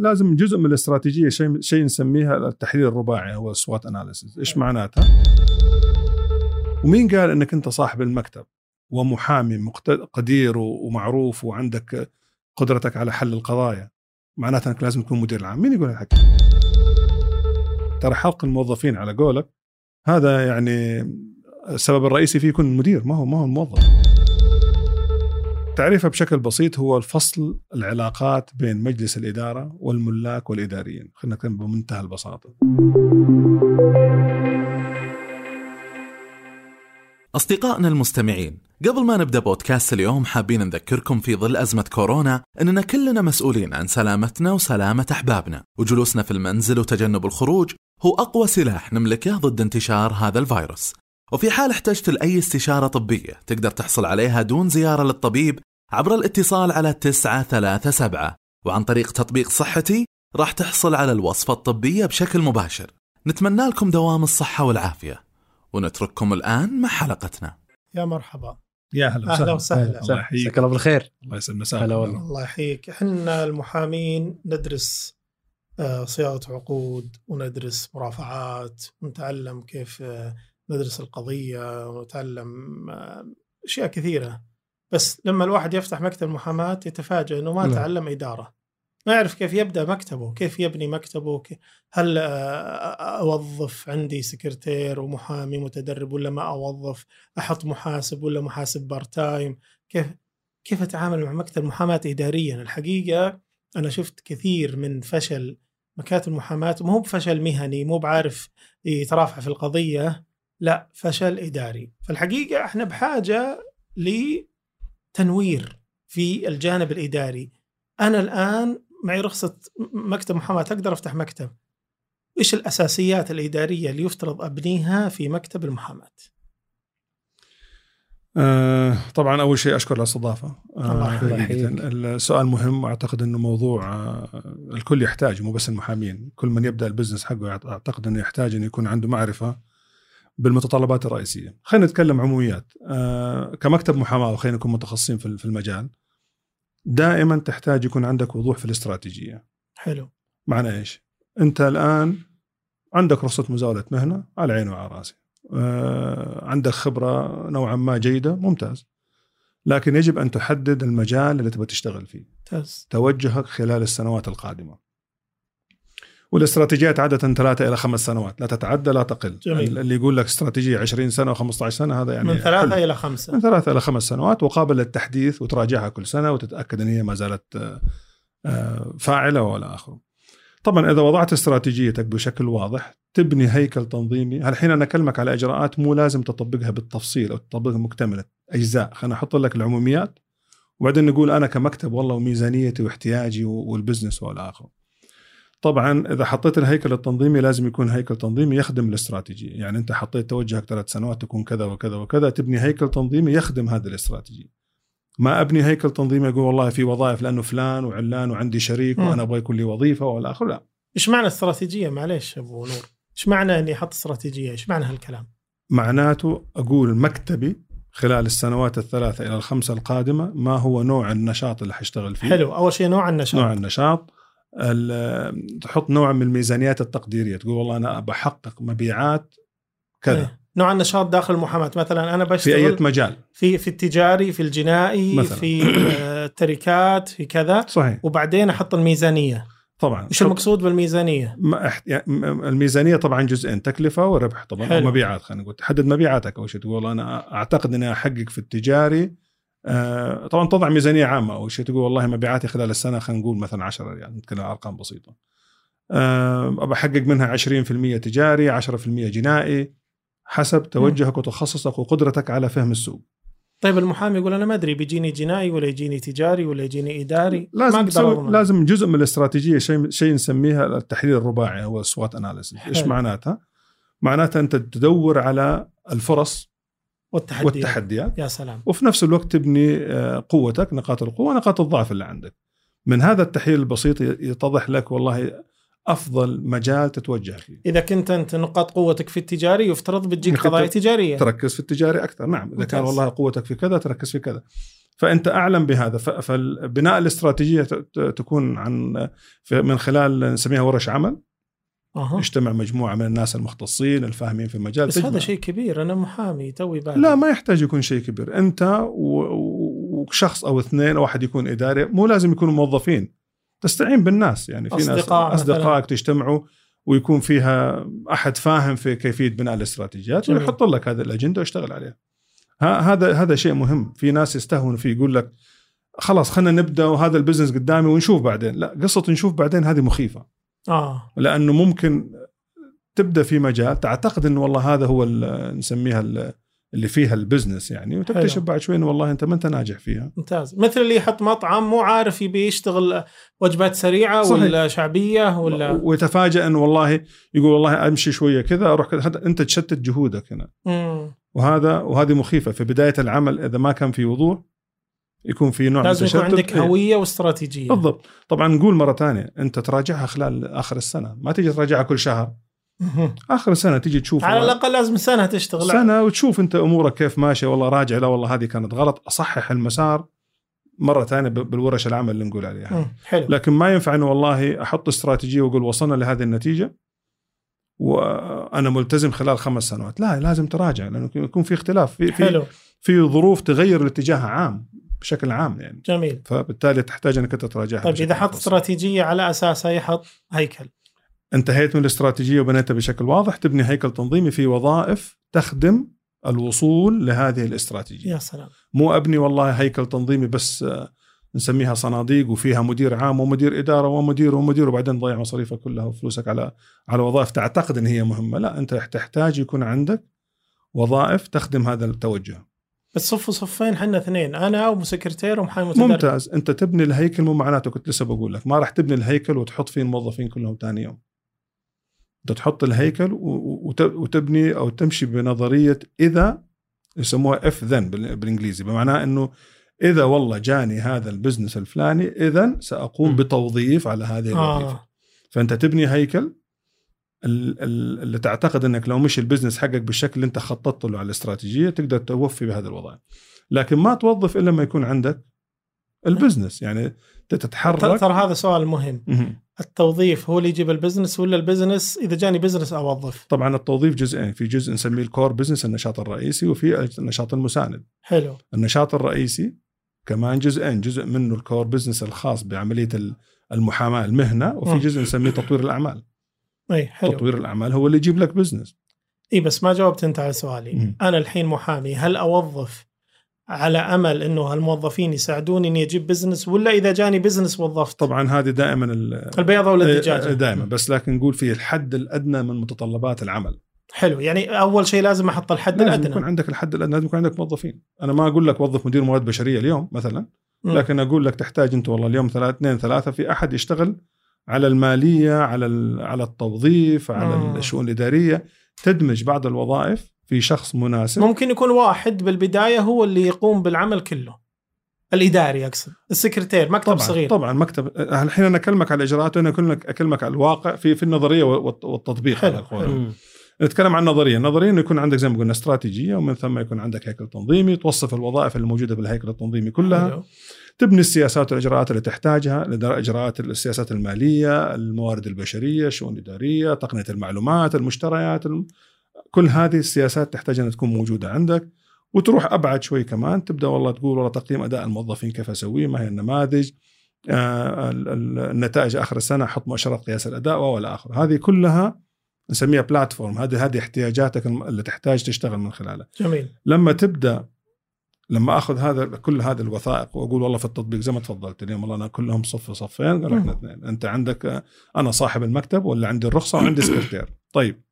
لازم جزء من الاستراتيجية شيء شيء نسميها التحليل الرباعي أو السوات اناليسيس إيش معناتها؟ ومين قال إنك أنت صاحب المكتب ومحامي قدير ومعروف وعندك قدرتك على حل القضايا؟ معناتها إنك لازم تكون مدير العام. مين يقول الحكي ترى حلق الموظفين على قولك. هذا يعني السبب الرئيسي فيه يكون المدير ما هو ما هو الموظف. تعريفها بشكل بسيط هو الفصل العلاقات بين مجلس الإدارة والملاك والإداريين. خلينا نتكلم بمنتهى البساطة. أصدقائنا المستمعين قبل ما نبدأ بودكاست اليوم حابين نذكركم في ظل أزمة كورونا أننا كلنا مسؤولين عن سلامتنا وسلامة أحبابنا. وجلوسنا في المنزل وتجنب الخروج هو أقوى سلاح نملكه ضد انتشار هذا الفيروس. وفي حال احتجت لأي استشارة طبية تقدر تحصل عليها دون زيارة للطبيب عبر الاتصال على 937 وعن طريق تطبيق صحتي راح تحصل على الوصفة الطبية بشكل مباشر. نتمنى لكم دوام الصحة والعافية. ونترككم الآن مع حلقتنا. يا مرحبا. يا هلا أهلا وسهلا. الله يحييك. مساك الله بالخير. الله يسلم مساك هلا والله. الله يحييك. إحنا المحامين ندرس آه، صياغة عقود وندرس مرافعات ونتعلم كيف آه، ندرس القضية ونتعلم آه، أشياء كثيرة. بس لما الواحد يفتح مكتب محاماة يتفاجأ أنه ما نعم. تعلم إدارة. ما يعرف كيف يبدأ مكتبه كيف يبني مكتبه هل آه، أوظف عندي سكرتير ومحامي متدرب ولا ما أوظف؟ أحط محاسب ولا محاسب بارتايم كيف كيف أتعامل مع مكتب محاماه اداريا؟ الحقيقة أنا شفت كثير من فشل مكاتب محاماه مو بفشل مهني مو بعارف يترافع في القضية. لا فشل إداري. فالحقيقة إحنا بحاجة لتنوير في الجانب الإداري. أنا الآن معي رخصة مكتب محاماة أقدر أفتح مكتب. إيش الأساسيات الإدارية اللي يفترض أبنيها في مكتب المحاماة؟ آه طبعا أول شيء أشكر على الأستضافة. آه السؤال مهم وأعتقد إنه موضوع آه الكل يحتاج مو بس المحامين. كل من يبدأ البزنس حقه أعتقد إنه يحتاج إنه يكون عنده معرفة بالمتطلبات الرئيسية. خلينا نتكلم عموميات. آه كمكتب محاماة وخلينا نكون متخصصين في المجال دائما تحتاج يكون عندك وضوح في الاستراتيجية. حلو. معنى إيش؟ أنت الآن عندك رخصه مزاولة مهنة على عيني وعلى رأسي. آه، عندك خبرة نوعا ما جيدة ممتاز. لكن يجب أن تحدد المجال اللي تبغى تشتغل فيه. ممتاز. توجهك خلال السنوات القادمة. والاستراتيجيات عادة ثلاثة إلى خمس سنوات لا تتعدى لا تقل. جميل. اللي يقول لك استراتيجية 20 سنة و15 سنة هذا يعني من ثلاثة حلو. إلى خمسة. من ثلاثة إلى خمس سنوات وقابل للتحديث وتراجعها كل سنة وتتأكد أن هي ما زالت آه، آه، فاعلة ولا آخره طبعا إذا وضعت استراتيجيتك بشكل واضح تبني هيكل تنظيمي. الحين أنا أكلمك على إجراءات مو لازم تطبقها بالتفصيل أو تطبقها مكتملة. أجزاء خلينا أحط لك العموميات وبعدين نقول أنا كمكتب والله وميزانيتي واحتياجي والبزنس ولا آخره طبعا إذا حطيت الهيكل التنظيمي لازم يكون هيكل تنظيمي يخدم الاستراتيجية. يعني أنت حطيت توجهك ثلاث سنوات تكون كذا وكذا وكذا تبني هيكل تنظيمي يخدم هذه الاستراتيجية. ما أبني هيكل تنظيمي أقول والله في وظائف لأنه فلان وعلان وعندي شريك مم. وأنا أبغى يكون لي وظيفة ولا آخر لا. إيش معنى استراتيجية؟ معليش أبو نور. إيش معنى إني أحط استراتيجية؟ إيش معنى هالكلام؟ معناته أقول مكتبي خلال السنوات الثلاثة إلى الخمسة القادمة ما هو نوع النشاط اللي حشتغل فيه. حلو. أول شيء نوع النشاط. نوع النشاط. ال- تحط نوع من الميزانيات التقديرية تقول والله أنا بحقق مبيعات كذا إيه. نوع النشاط داخل المحاماه مثلا أنا في أي بشتغل مجال في في التجاري في الجنائي مثلاً. في آه، التركات في كذا صحيح وبعدين أحط الميزانية طبعا إيش المقصود بالميزانية. يعني الميزانية طبعا جزئين تكلفة وربح طبعا حلو. أو مبيعات خلينا نقول تحدد مبيعاتك أول شيء تقول أنا أعتقد إني أحقق في التجاري آه طبعا تضع ميزانية عامة اول شيء تقول والله مبيعاتي خلال السنة خلينا نقول مثلا 10 يعني نتكلم عن ارقام بسيطة آه أبى أحقق منها 20% تجاري 10% جنائي حسب توجهك وتخصصك وقدرتك على فهم السوق طيب المحامي يقول أنا ما أدري بيجيني جنائي ولا يجيني تجاري ولا يجيني إداري ما لازم أقدر تسوي أضمن. لازم جزء من الاستراتيجية شيء شيء نسميها التحليل الرباعي هو السوات اناليسيس إيش. معناتها؟ معناتها أنت تدور على الفرص والتحديات. والتحديات. يا سلام. وفي نفس الوقت تبني آه، قوتك نقاط القوة ونقاط الضعف اللي عندك. من هذا التحليل البسيط يتضح لك والله أفضل مجال تتوجه فيه. إذا كنت أنت نقاط قوتك في التجاري يفترض بتجيك قضايا تجارية. تركز في التجاري أكثر. نعم إذا كان. والله قوتك في كذا تركز في كذا. فأنت أعلم بهذا. فبناء الاستراتيجية تكون عن من خلال نسميها ورش عمل. أها. يجتمع مجموعة من الناس المختصين الفاهمين في المجال بس تجمع. هذا شيء كبير أنا محامي توي بعد لا ما يحتاج يكون شيء كبير أنت وشخص أو اثنين أو واحد يكون إداري مو لازم يكونوا موظفين تستعين بالناس يعني في أصدقاء ناس. أصدقائك تجتمعوا ويكون فيها أحد فاهم في كيفية بناء الاستراتيجيات. ويحط لك هذه الأجندة ويشتغل عليها ها- هذا هذا شيء مهم في ناس يستهونوا فيه يقول لك خلاص خلينا نبدأ وهذا ال business قدامي ونشوف بعدين لا قصة نشوف بعدين هذه مخيفة آه لأنه ممكن تبدأ في مجال تعتقد إنه والله هذا هو نسميها ال- اللي فيها ال business يعني وتكتشف حلو. بعد شوي إنه والله أنت ما أنت ناجح فيها ممتاز مثل اللي يحط مطعم مو عارف يبي يشتغل وجبات سريعة صحيح. ولا شعبية ولا ويتفاجئ إنه والله يقول والله أمشي شوية كذا أروح كذا أنت تشتت جهودك هنا مم. وهذا وهذه مخيفة في بداية العمل إذا ما كان في وضوح يكون في نوع لازم يكون. عندك إيه. هوية واستراتيجية. بالضبط. طبعا نقول مرة ثانية أنت تراجعها خلال آخر السنة. ما تيجي تراجعها كل شهر. آخر السنة تيجي تشوف على الأقل لازم سنة تشتغل. سنة وتشوف أنت أمورك كيف ماشية. والله راجع لا والله هذه كانت غلط. أصحح المسار مرة ثانية بالورش العمل اللي نقول عليها. حلو. لكن ما ينفع إنه والله أحط استراتيجية وأقول وصلنا لهذه النتيجة وأنا ملتزم خلال خمس سنوات. لا لازم تراجع لأنه يكون في اختلاف. في في, حلو. في ظروف تغير الاتجاه عام. بشكل عام يعني. جميل. فبالتالي تحتاج أنك أنت تراجعها طيب إذا حط. استراتيجية على اساسها يحط هيكل. انتهيت من الاستراتيجية وبنيتها بشكل واضح تبني هيكل تنظيمي في وظائف تخدم الوصول لهذه الاستراتيجية. يا سلام. مو أبني والله هيكل تنظيمي بس آه، نسميها صناديق وفيها مدير عام ومدير إدارة ومدير ومدير وبعدين تضيع مصاريفك كلها وفلوسك على على وظائف تعتقد إن هي مهمة. لا أنت تحتاج يكون عندك وظائف تخدم هذا التوجه. بس صفوا صفين حنا اثنين. أنا وسكرتير ومحامي متدرب. ممتاز. أنت تبني الهيكل مو معناته كنت لسه بقول لك. ما راح تبني الهيكل وتحط فيه الموظفين كلهم ثاني يوم. أنت تحط الهيكل وتبني أو تمشي بنظرية إذا يسموها if then بالإنجليزي. بمعنى إنه إذا والله جاني هذا ال business الفلاني اذا سأقوم م. بتوظيف على هذه الوظيفة. آه. فأنت تبني هيكل اللي تعتقد إنك لو مشي ال business حقك بالشكل اللي أنت خططت له على الاستراتيجية تقدر توفي بهذه الوظائف لكن ما توظف إلا لما يكون عندك ال business. يعني تتحرك. ترى هذا سؤال مهم. التوظيف هو اللي يجيب ال business ولا ال business إذا جاني business أوظف؟ طبعا التوظيف جزئين. في جزء نسميه ال core business النشاط الرئيسي وفي النشاط المساند. حلو. النشاط الرئيسي كمان جزئين. جزء منه ال core business الخاص بعملية ال- المحاماة المهنة وفي. جزء نسميه تطوير الأعمال. اي حلو. تطوير الأعمال هو اللي يجيب لك business اي بس ما جاوبت أنت على سؤالي. مم. أنا الحين محامي هل أوظف على أمل إنه هالموظفين يساعدوني إني أجيب business ولا إذا جاني بزنس وظفت؟ طبعا هذه دائما ال- البيضة ولا الدجاجة؟ دائما. بس لكن نقول في الحد الأدنى من متطلبات العمل. حلو. يعني أول شيء لازم أحط الحد لازم الأدنى. يكون عندك الحد الأدنى لازم يكون عندك موظفين. أنا ما أقول لك وظف مدير موارد بشرية اليوم مثلا. لكن أقول لك تحتاج أنت والله اليوم ثلاث اثنين ثلاثة في أحد يشتغل على المالية على على التوظيف على مم. الشؤون الاداريه تدمج بعض الوظائف في شخص مناسب ممكن يكون واحد بالبداية هو اللي يقوم بالعمل كله الإداري أقصد السكرتير مكتب طبعا صغير طبعا مكتب الحين أنا أكلمك على الاجراءات وأنا اكلمك أكلمك على الواقع في في النظرية والت- والتطبيق حلو،. حلو. نتكلم عن نظرية النظريه إنه يكون عندك زي ما قلنا استراتيجية ومن ثم يكون عندك هيكل تنظيمي توصف الوظائف الموجوده بالهيكل التنظيمي كلها حلو. تبني السياسات والإجراءات اللي تحتاجها إجراءات السياسات المالية الموارد البشرية الشؤون الاداريه تقنية المعلومات المشتريات الم... كل هذه السياسات تحتاج أن تكون موجودة عندك. وتروح أبعد شوي كمان تبدأ والله تقول والله تقييم أداء الموظفين كيف أسويه ما هي النماذج آه ال- ال- النتائج آخر السنة أحط مؤشرات قياس الأداء والى اخره هذه كلها نسميها بلاتفورم هذه هذه احتياجاتك اللي تحتاج تشتغل من خلالها. جميل. لما تبدأ لما آخذ هذا كل هذه الوثائق وأقول والله في التطبيق زي ما تفضلت اليوم والله أنا كلهم صف صفين قال إحنا. اثنين. أنت عندك أنا صاحب المكتب ولا عندي الرخصة وعندي سكرتير. طيب.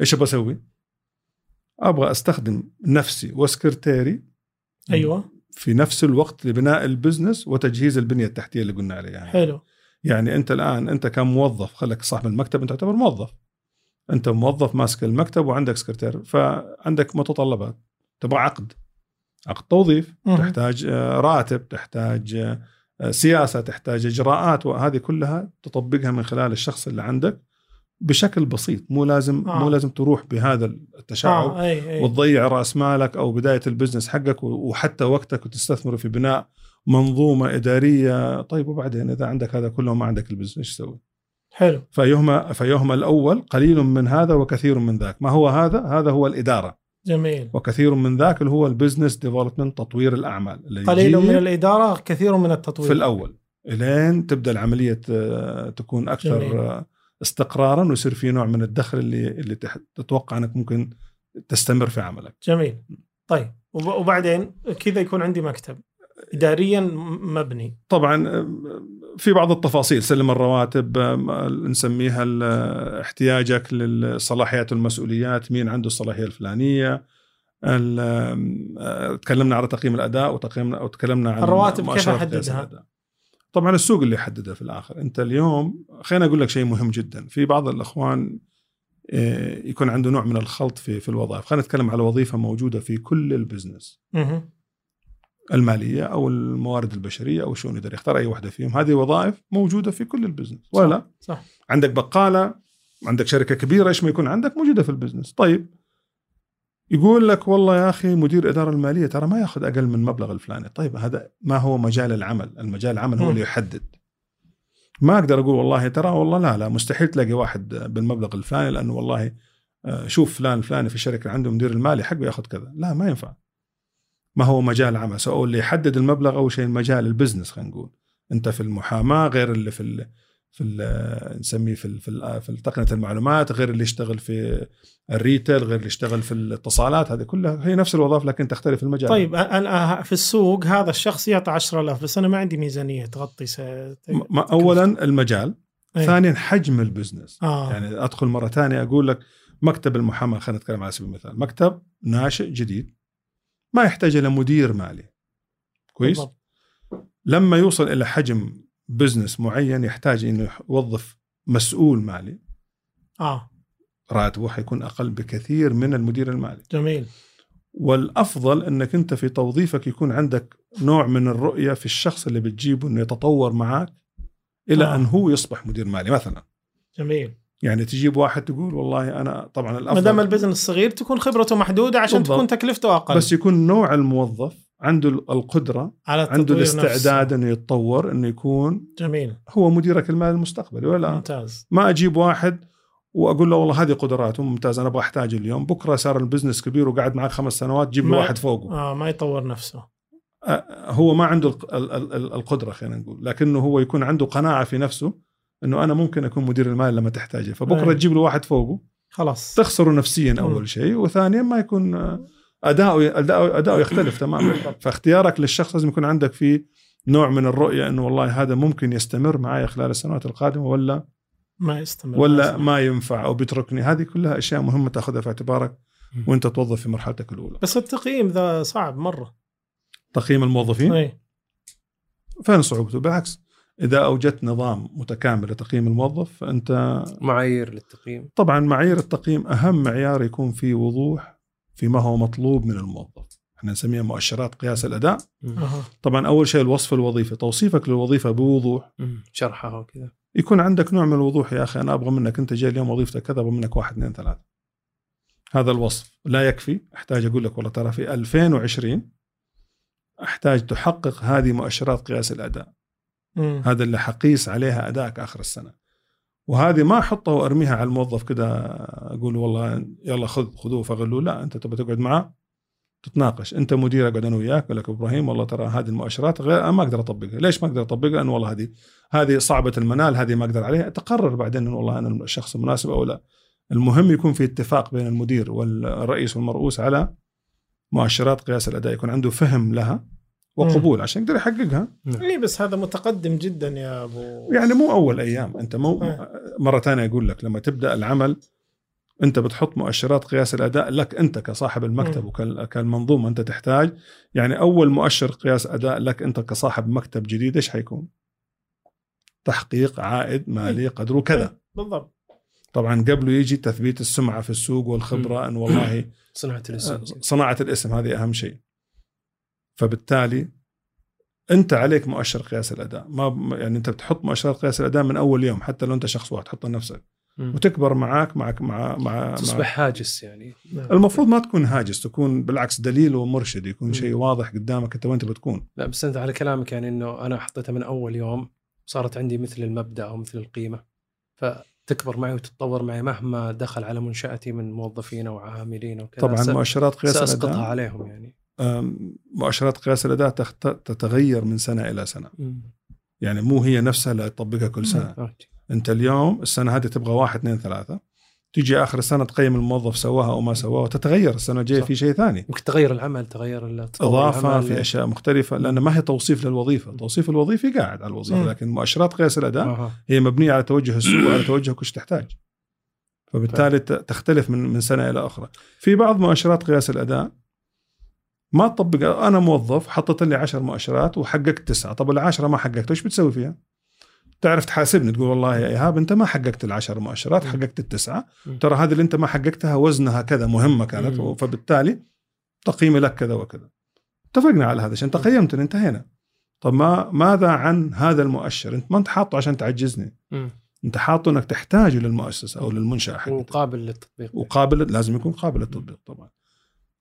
إيش أبغى أسوي؟ أبغى أستخدم نفسي وسكرتيري أيوه. في نفس الوقت لبناء ال business وتجهيز البنية التحتية اللي قلنا عليها. يعني. حلو. يعني أنت الآن أنت كموظف خليك صاحب المكتب أنت تعتبر موظف. أنت موظف ماسك المكتب وعندك سكرتير فعندك متطلبات. تبغى عقد. عقد توظيف. تحتاج آه، راتب تحتاج آه، سياسة تحتاج إجراءات وهذه كلها تطبقها من خلال الشخص اللي عندك بشكل بسيط مو لازم آه. مو لازم تروح بهذا التشعب آه أي أي وتضيع رأس مالك أو بداية ال business حقك وحتى وقتك وتستثمر في بناء منظومة إدارية طيب وبعدين إذا عندك هذا كله وما عندك ال business إيش تسوي؟ حلو فيهما فيهما الأول قليل من هذا وكثير من ذاك، ما هو هذا؟ هذا هو الإدارة جميل وكثير من ذاك اللي هو ال business development تطوير الأعمال اللي قليل من الإدارة كثير من التطوير في الأول إلين تبدأ العملية آه، تكون أكثر جميل. آه، استقرارا ويصير في نوع من الدخل اللي اللي تتوقع أنك ممكن تستمر في عملك. جميل طيب وب- وبعدين كذا يكون عندي مكتب اداريا مبني. طبعا آه، في بعض التفاصيل سلم الرواتب آه، نسميها آه، احتياجك للصلاحيات والمسؤوليات مين عنده الصلاحية الفلانية ال- تكلمنا على تقييم الأداء وتقييم وتكلمنا عن الرواتب كيف الأداء. طبعا السوق اللي يحددها في الآخر. أنت اليوم خليني أقول لك شيء مهم جدا. في بعض الأخوان يكون عنده نوع من الخلط في في الوظائف. خلينا نتكلم على وظيفة موجودة في كل ال business. المالية أو الموارد البشرية أو الشؤون الاداريه اختار أي واحدة فيهم. هذه وظائف موجودة في كل ال business. ولا؟ لا؟ صح. عندك بقالة عندك شركة كبيرة إيش ما يكون عندك موجودة في ال business. طيب يقول لك والله يا أخي مدير الاداره المالية ترى ما يأخذ أقل من المبلغ الفلاني. طيب هذا ما هو مجال العمل؟ المجال العمل هو مم. اللي يحدد. ما أقدر أقول والله ترى والله لا لا مستحيل تلاقي واحد بالمبلغ الفلاني لأنه والله آه، شوف فلان الفلاني في الشركة عنده مدير المالي حقه يأخذ كذا. لا ما ينفع. ما هو مجال عمل؟ سواء اللي يحدد المبلغ أول شيء المجال ال business خلينا نقول. أنت في المحاماة غير اللي في ال في ال نسميه في ال في, في تقنية المعلومات غير اللي يشتغل في ال retail غير اللي يشتغل في الاتصالات هذه كلها. هي نفس الوظائف لكن تختلف المجال. طيب أنا في السوق هذا الشخص يعطى 10000 بس أنا ما عندي ميزانية تغطي س... ما اولا المجال. أي. ثانيا حجم ال business آه. يعني أدخل مرة ثانية أقول لك مكتب المحاماة خلينا نتكلم على سبيل المثال. مكتب ناشئ جديد. ما يحتاج إلى مدير مالي. كويس؟ بالضبط. لما يوصل إلى حجم بزنس معين يحتاج إنه يوظف مسؤول مالي. آه. راتبه حيكون أقل بكثير من المدير المالي. جميل. والأفضل إنك أنت في توظيفك يكون عندك نوع من الرؤية في الشخص اللي بتجيبه إنه يتطور معك إلى آه. أن هو يصبح مدير مالي مثلا. جميل. يعني تجيب واحد تقول والله أنا طبعا ما الافضل دام ال business صغير تكون خبرته محدودة عشان بالضبط. تكون تكلفته أقل. بس يكون نوع الموظف عنده القدرة على عنده الاستعداد. إنه يتطور إنه يكون جميل. هو مديرك المالي المستقبلي ولا؟ ممتاز. ما أجيب واحد وأقول له والله هذه قدراته ممتاز أنا أبغى أحتاج اليوم. بكرة صار ال business كبير وقعد معك خمس سنوات جيب له ما- واحد فوقه. آه ما يطور نفسه. هو ما عنده الق- ال- ال- ال- القدرة خلينا نقول لكنه هو يكون عنده قناعة في نفسه إنه أنا ممكن أكون مدير المال لما تحتاجه. فبكرة أي. تجيب له واحد فوقه خلاص. تخسره نفسيا. أول شيء وثانيا ما يكون أداؤه أداؤه أداؤه يختلف تماما. فاختيارك للشخص لازم يكون عندك فيه نوع من الرؤية إنه والله هذا ممكن يستمر معي خلال السنوات القادمة ولا ما يستمر. ولا ما ما ينفع أو بيتركني. هذه كلها أشياء مهمة تأخذها في اعتبارك وأنت توظف في مرحلتك الأولى. بس التقييم ذا صعب مرة. تقييم الموظفين؟ اي فين صعوبته؟ بالعكس. إذا أوجدت نظام متكامل لتقييم الموظف فأنت معايير للتقييم. طبعا معايير التقييم أهم معيار يكون فيه وضوح فيما هو مطلوب من الموظف. إحنا نسميها مؤشرات قياس الأداء. طبعا أول شيء الوصف الوظيفي توصيفك للوظيفة بوضوح. مم. شرحها وكذا. يكون عندك نوع من الوضوح يا أخي أنا أبغى منك أنت جاي اليوم وظيفتك كذا أبغى منك واحد اثنين ثلاثة. هذا الوصف. لا يكفي. أحتاج أقول لك والله ترى في 2020 أحتاج تحقق هذه مؤشرات قياس الأداء. مم. هذا اللي حقيس عليها أدائك آخر السنة. وهذه ما أحطها وأرميها على الموظف كده أقول والله يلا خذ خذوه. فغلوه لا أنت تبغى تقعد معاه تتناقش. أنت مدير أقعد أنا وياك لك إبراهيم والله ترى هذه المؤشرات غير أنا ما أقدر أطبقها. ليش ما أقدر أطبقها؟ لأنه والله هذه هذه صعبة المنال هذه ما أقدر عليها. تقرر بعدين انه والله أنا الشخص المناسب أو لا. المهم يكون في اتفاق بين المدير والرئيس والمرؤوس على مؤشرات قياس الأداء يكون عنده فهم لها. وقبول عشان يقدر يحققها. اي بس هذا متقدم جدا يا أبو. يعني مو أول أيام أنت مو آه. مرة ثانية أقول لك لما تبدأ العمل أنت بتحط مؤشرات قياس الأداء لك أنت كصاحب المكتب. وكالمنظومه أنت تحتاج. يعني أول مؤشر قياس أداء لك أنت كصاحب مكتب جديد إيش حيكون؟ تحقيق عائد مالي قدره كذا. بالضبط. طبعا قبله يجي تثبيت السمعة في السوق والخبرة إن والله صناعة الاسم. صناعة الاسم هذه أهم شيء. فبالتالي انت عليك مؤشر قياس الأداء. ما يعني انت بتحط مؤشرات قياس الأداء من أول يوم حتى لو انت شخص واحد تحطها لنفسك. وتكبر معك معك مع مع, مع تصبح هاجس يعني. المفروض ما تكون هاجس تكون بالعكس دليل ومرشد يكون. شيء واضح قدامك انت وين تبغى تكون. لا بس انت على كلامك يعني إنه أنا حطيتها من أول يوم صارت عندي مثل المبدأ أو مثل القيمة. فتكبر معي وتتطور معي مهما دخل على منشأتي من موظفين أو عاملين وكذا طبعا مؤشرات قياس سأسقطها الأداء. عليهم يعني. مؤشرات قياس الأداء تخت- تتغير من سنة إلى سنة. يعني مو هي نفسها اللي تطبقها كل سنة. أنت اليوم السنة هذه تبغى واحد اثنين ثلاثة تيجي آخر السنة تقيم الموظف سواها أو ما سواها وتتغير السنة الجاية. في شيء ثاني ممكن تغير العمل تغير إضافة العمل. في أشياء مختلفة لأن ما هي توصيف للوظيفة، التوصيف الوظيفي قاعد على الوظيفة. لكن مؤشرات قياس الأداء. هي مبنية على توجه السوق وعلى توجهك وش تحتاج. فبالتالي تختلف من من سنة إلى أخرى. في بعض مؤشرات قياس الأداء ما تطبق أنا موظف حطيت لي 10 مؤشرات وحققت تسعة، طب العشرة ما حققت إيش بتسوي فيها؟ تعرف تحاسبني تقول والله يا إيهاب أنت ما حققت العشر مؤشرات. حققت التسعة. ترى هذه اللي أنت ما حققتها وزنها كذا مهمة كانت. فبالتالي تقييمي لك كذا وكذا اتفقنا على هذا عشان تقيمتني انتهينا طب ما ماذا عن هذا المؤشر أنت ما أنت حاطه عشان تعجزني. أنت حاطه إنك تحتاجه للمؤسسة أو للمنشأة حقتك وقابل للتطبيق وقابل لازم يكون قابل للتطبيق طبعا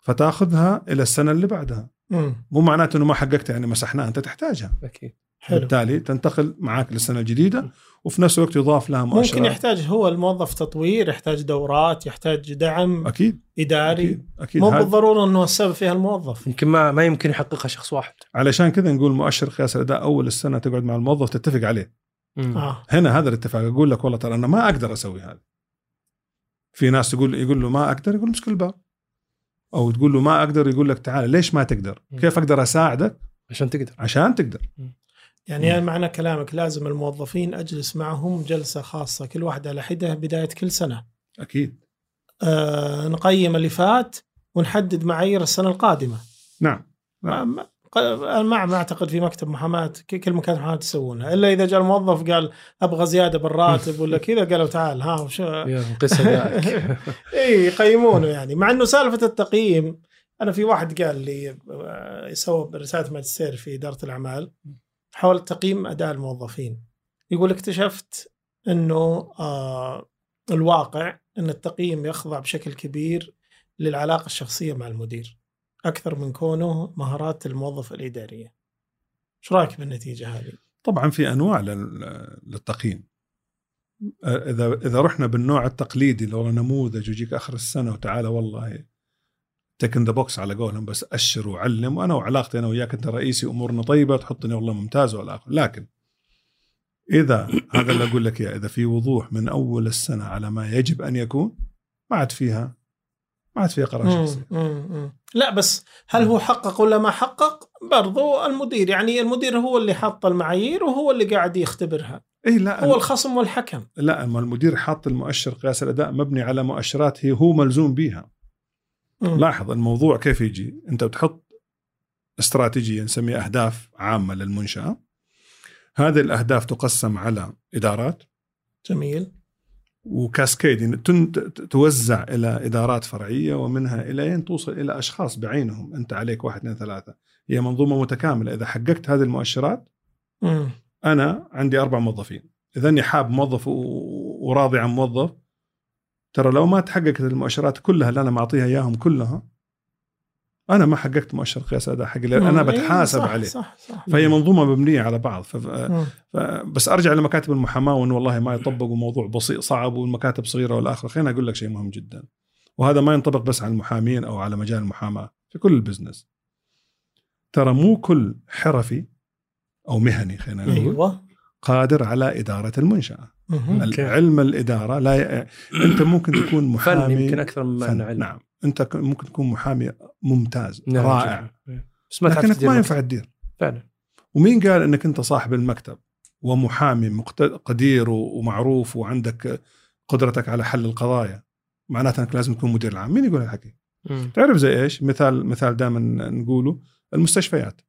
فتاخذها إلى السنة اللي بعدها. مم. مو معناته إنه ما حققتها يعني مسحناها أنت تحتاجها. أكيد. حلو. بالتالي تنتقل معك للسنة الجديدة وفي نفس الوقت يضاف لها مؤشرات. ممكن يحتاج هو الموظف تطوير يحتاج دورات يحتاج دعم أكيد. إداري. أكيد. أكيد. مو بالضرورة إنه السبب فيها الموظف. يمكن ما ما يمكن يحققها شخص واحد. علشان كذا نقول مؤشر قياس الأداء أول السنة تقعد مع الموظف تتفق عليه. مم. آه. هنا هذا الاتفاق. أقول لك والله ترى أنا ما أقدر أسوي هذا. في ناس تقول يقول له ما أقدر يقول امسك الباب. أو تقول له ما أقدر يقول لك تعال ليش ما تقدر. كيف أقدر أساعدك؟ عشان تقدر. عشان تقدر. يعني مم. معنى كلامك لازم الموظفين أجلس معهم جلسة خاصة كل واحد على حدة بداية كل سنة. أكيد. آه نقيم اللي فات ونحدد معايير السنة القادمة. نعم. ما ما ما أعتقد في مكتب محاماه كل مكان محاماه تسوونها إلا إذا جاء الموظف قال أبغى زيادة بالراتب ولا كذا قالوا تعال ها وش إي يقيمونه يعني. مع إنه سالفة التقييم أنا في واحد قال لي آه، يسوي رسالة ماجستير في إدارة الأعمال حول تقييم أداء الموظفين. يقول اكتشفت إنه آه الواقع إن التقييم يخضع بشكل كبير للعلاقة الشخصية مع المدير. أكثر من كونه مهارات الموظف الإدارية. إيش رأيك بالنتيجة هذه؟ طبعا في أنواع لل- للتقييم إذا إذا رحنا بالنوع التقليدي اللي هو نموذج ويجيك آخر السنة وتعالى والله tick in the box على قولهم بس أشر وعلم وأنا وعلاقتي أنا وياك أنت رئيسي امورنا طيبة تحطني والله ممتاز ولا اخر لكن إذا هذا اللي أقول لك إياه إذا في وضوح من أول السنة على ما يجب أن يكون ما عاد فيها ما عاد فيها قرار شخصي. لا بس هل هو حقق ولا ما حقق؟ برضو المدير يعني المدير هو اللي حط المعايير وهو اللي قاعد يختبرها. اي لا هو الخصم والحكم. لا أما المدير حاط المؤشر قياس الأداء مبني على مؤشرات هي هو ملزوم بيها. مم. لاحظ الموضوع كيف يجي. أنت بتحط استراتيجية نسميها أهداف عامة للمنشأة. هذه الأهداف تقسم على إدارات. جميل. وكاسكيد توزع إلى إدارات فرعية ومنها إلى ان توصل إلى أشخاص بعينهم أنت عليك واحد اثنين ثلاثة. هي منظومة متكاملة. إذا حققت هذه المؤشرات مم. أنا عندي أربع موظفين. إذا إني حاب موظف وراضي عن موظف ترى لو ما تحققت المؤشرات كلها اللي أنا معطيها إياهم كلها أنا ما حققت مؤشر قياس أداء حقي لأن أنا مم. إيه، بتحاسب صح عليه. صح صح فهي منظومة مبنية على بعض. ف... ف... بس أرجع لمكاتب المحاماة وإنه والله ما يطبق وموضوع بسيط صعب والمكاتب صغيرة والاخر خليني أقول لك شيء مهم جدا. وهذا ما ينطبق بس على المحامين أو على مجال المحاماة في كل البزنس. ترى مو كل حرفي أو مهني خلينا نقول أيوه. قادر على إدارة المنشأة. علم الإدارة لا ي... أنت ممكن تكون محامي فن يمكن أكثر من فن. علم. نعم. انت ممكن تكون محامي ممتاز نعم، رائع. جدا. بس ما لكنك تدير ما. ينفع تدير. فعلا. ومين قال إنك أنت صاحب المكتب ومحامي مقت- قدير ومعروف وعندك قدرتك على حل القضايا؟ معناته إنك لازم تكون مدير العام. مين يقول هالحكي. تعرف زي إيش؟ مثال مثال دائما نقوله المستشفيات.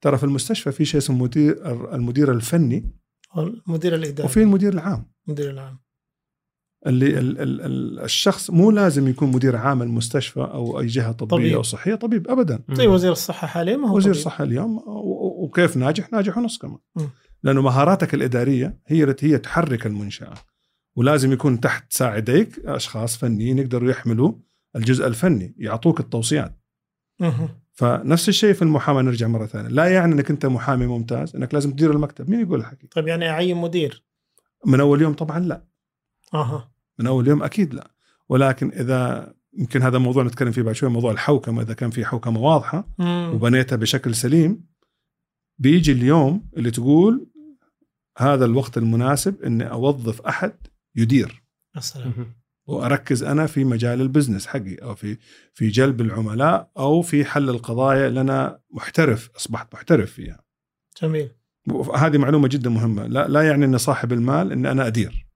ترى في المستشفى في شيء اسمه مدير المدير الفني المدير الإداري. وفي المدير العام. المدير العام. اللي ال ال ال الشخص مو لازم يكون مدير عام المستشفى أو أي جهة طبية طبيب. أو صحية طبيب ابدا. زي وزير الصحة حاليا ما هو وزير طبيب. الصحة اليوم وكيف ناجح؟ ناجح ونص كمان. م. لأنه مهاراتك الإدارية هي التي هي تحرك المنشاه ولازم يكون تحت ساعديك أشخاص فنيين يقدروا يحملوا الجزء الفني يعطوك التوصيات. فنفس الشيء في المحاماة نرجع مرة ثانية. لا يعني إنك أنت محامي ممتاز إنك لازم تدير المكتب. مين يقول الحكي؟ طيب يعني اعين مدير؟ من أول يوم طبعا لا. أها. من أول يوم أكيد لا. ولكن إذا يمكن هذا موضوع نتكلم فيه بعد شوي موضوع الحوكمة إذا كان في حوكمة واضحة مم. وبنيتها بشكل سليم بيجي اليوم اللي تقول هذا الوقت المناسب إني أوظف أحد يدير. يا سلام. مم. وأركز أنا في مجال البزنس حقي أو في في جلب العملاء أو في حل القضايا اللي أنا محترف أصبحت محترف فيها. جميل. هذه معلومة جدا مهمة. لا لا يعني ان صاحب المال ان أنا أدير.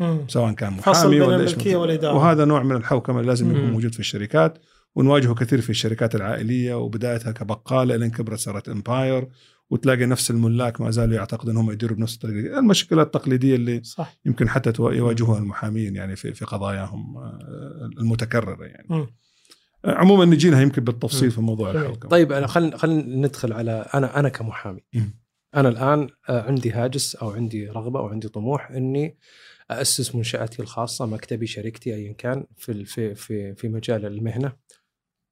مم. سواء كان محامي ولا والإدارة. وهذا نوع من الحوكمة اللي لازم يكون. موجود في الشركات ونواجهه كثير في الشركات العائلية وبدايتها كبقالة لين كبرت صارت امباير وتلاقي نفس الملاك ما زالوا يعتقدون إنهم يديروا بنفس الطريقة المشكلة التقليدية اللي صح يمكن حتى يواجهها المحامين يعني في في قضاياهم آه، المتكررة يعني مم. آه، عموما نجي لها يمكن بالتفصيل مم. في موضوع. الحوكمة طيب أنا خلينا خلينا ندخل على أنا أنا كمحامي مم. أنا الآن آه، عندي هاجس أو عندي رغبة أو عندي طموح إني اسس منشآتي الخاصة مكتبي شركتي ايا كان في في في في مجال المهنة.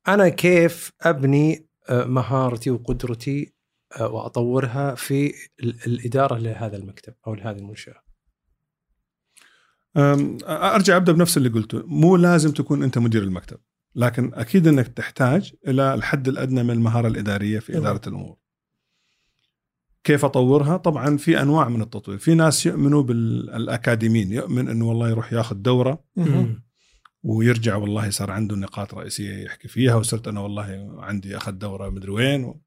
أنا كيف أبني آه، مهارتي وقدرتي آه، وأطورها في ال- الإدارة لهذا المكتب أو لهذه المنشأة؟ أرجع أبدأ بنفس اللي قلته. مو لازم تكون أنت مدير المكتب لكن أكيد إنك تحتاج إلى الحد الأدنى من المهارة الإدارية في تمام. إدارة الأمور. كيف أطورها؟ طبعا في أنواع من التطوير. في ناس يؤمنوا بالأكاديميين يؤمن إنه والله يروح ياخذ دورة. ويرجع والله صار عنده نقاط رئيسية يحكي فيها وصرت أنا والله عندي أخذ دورة مدري وين. و...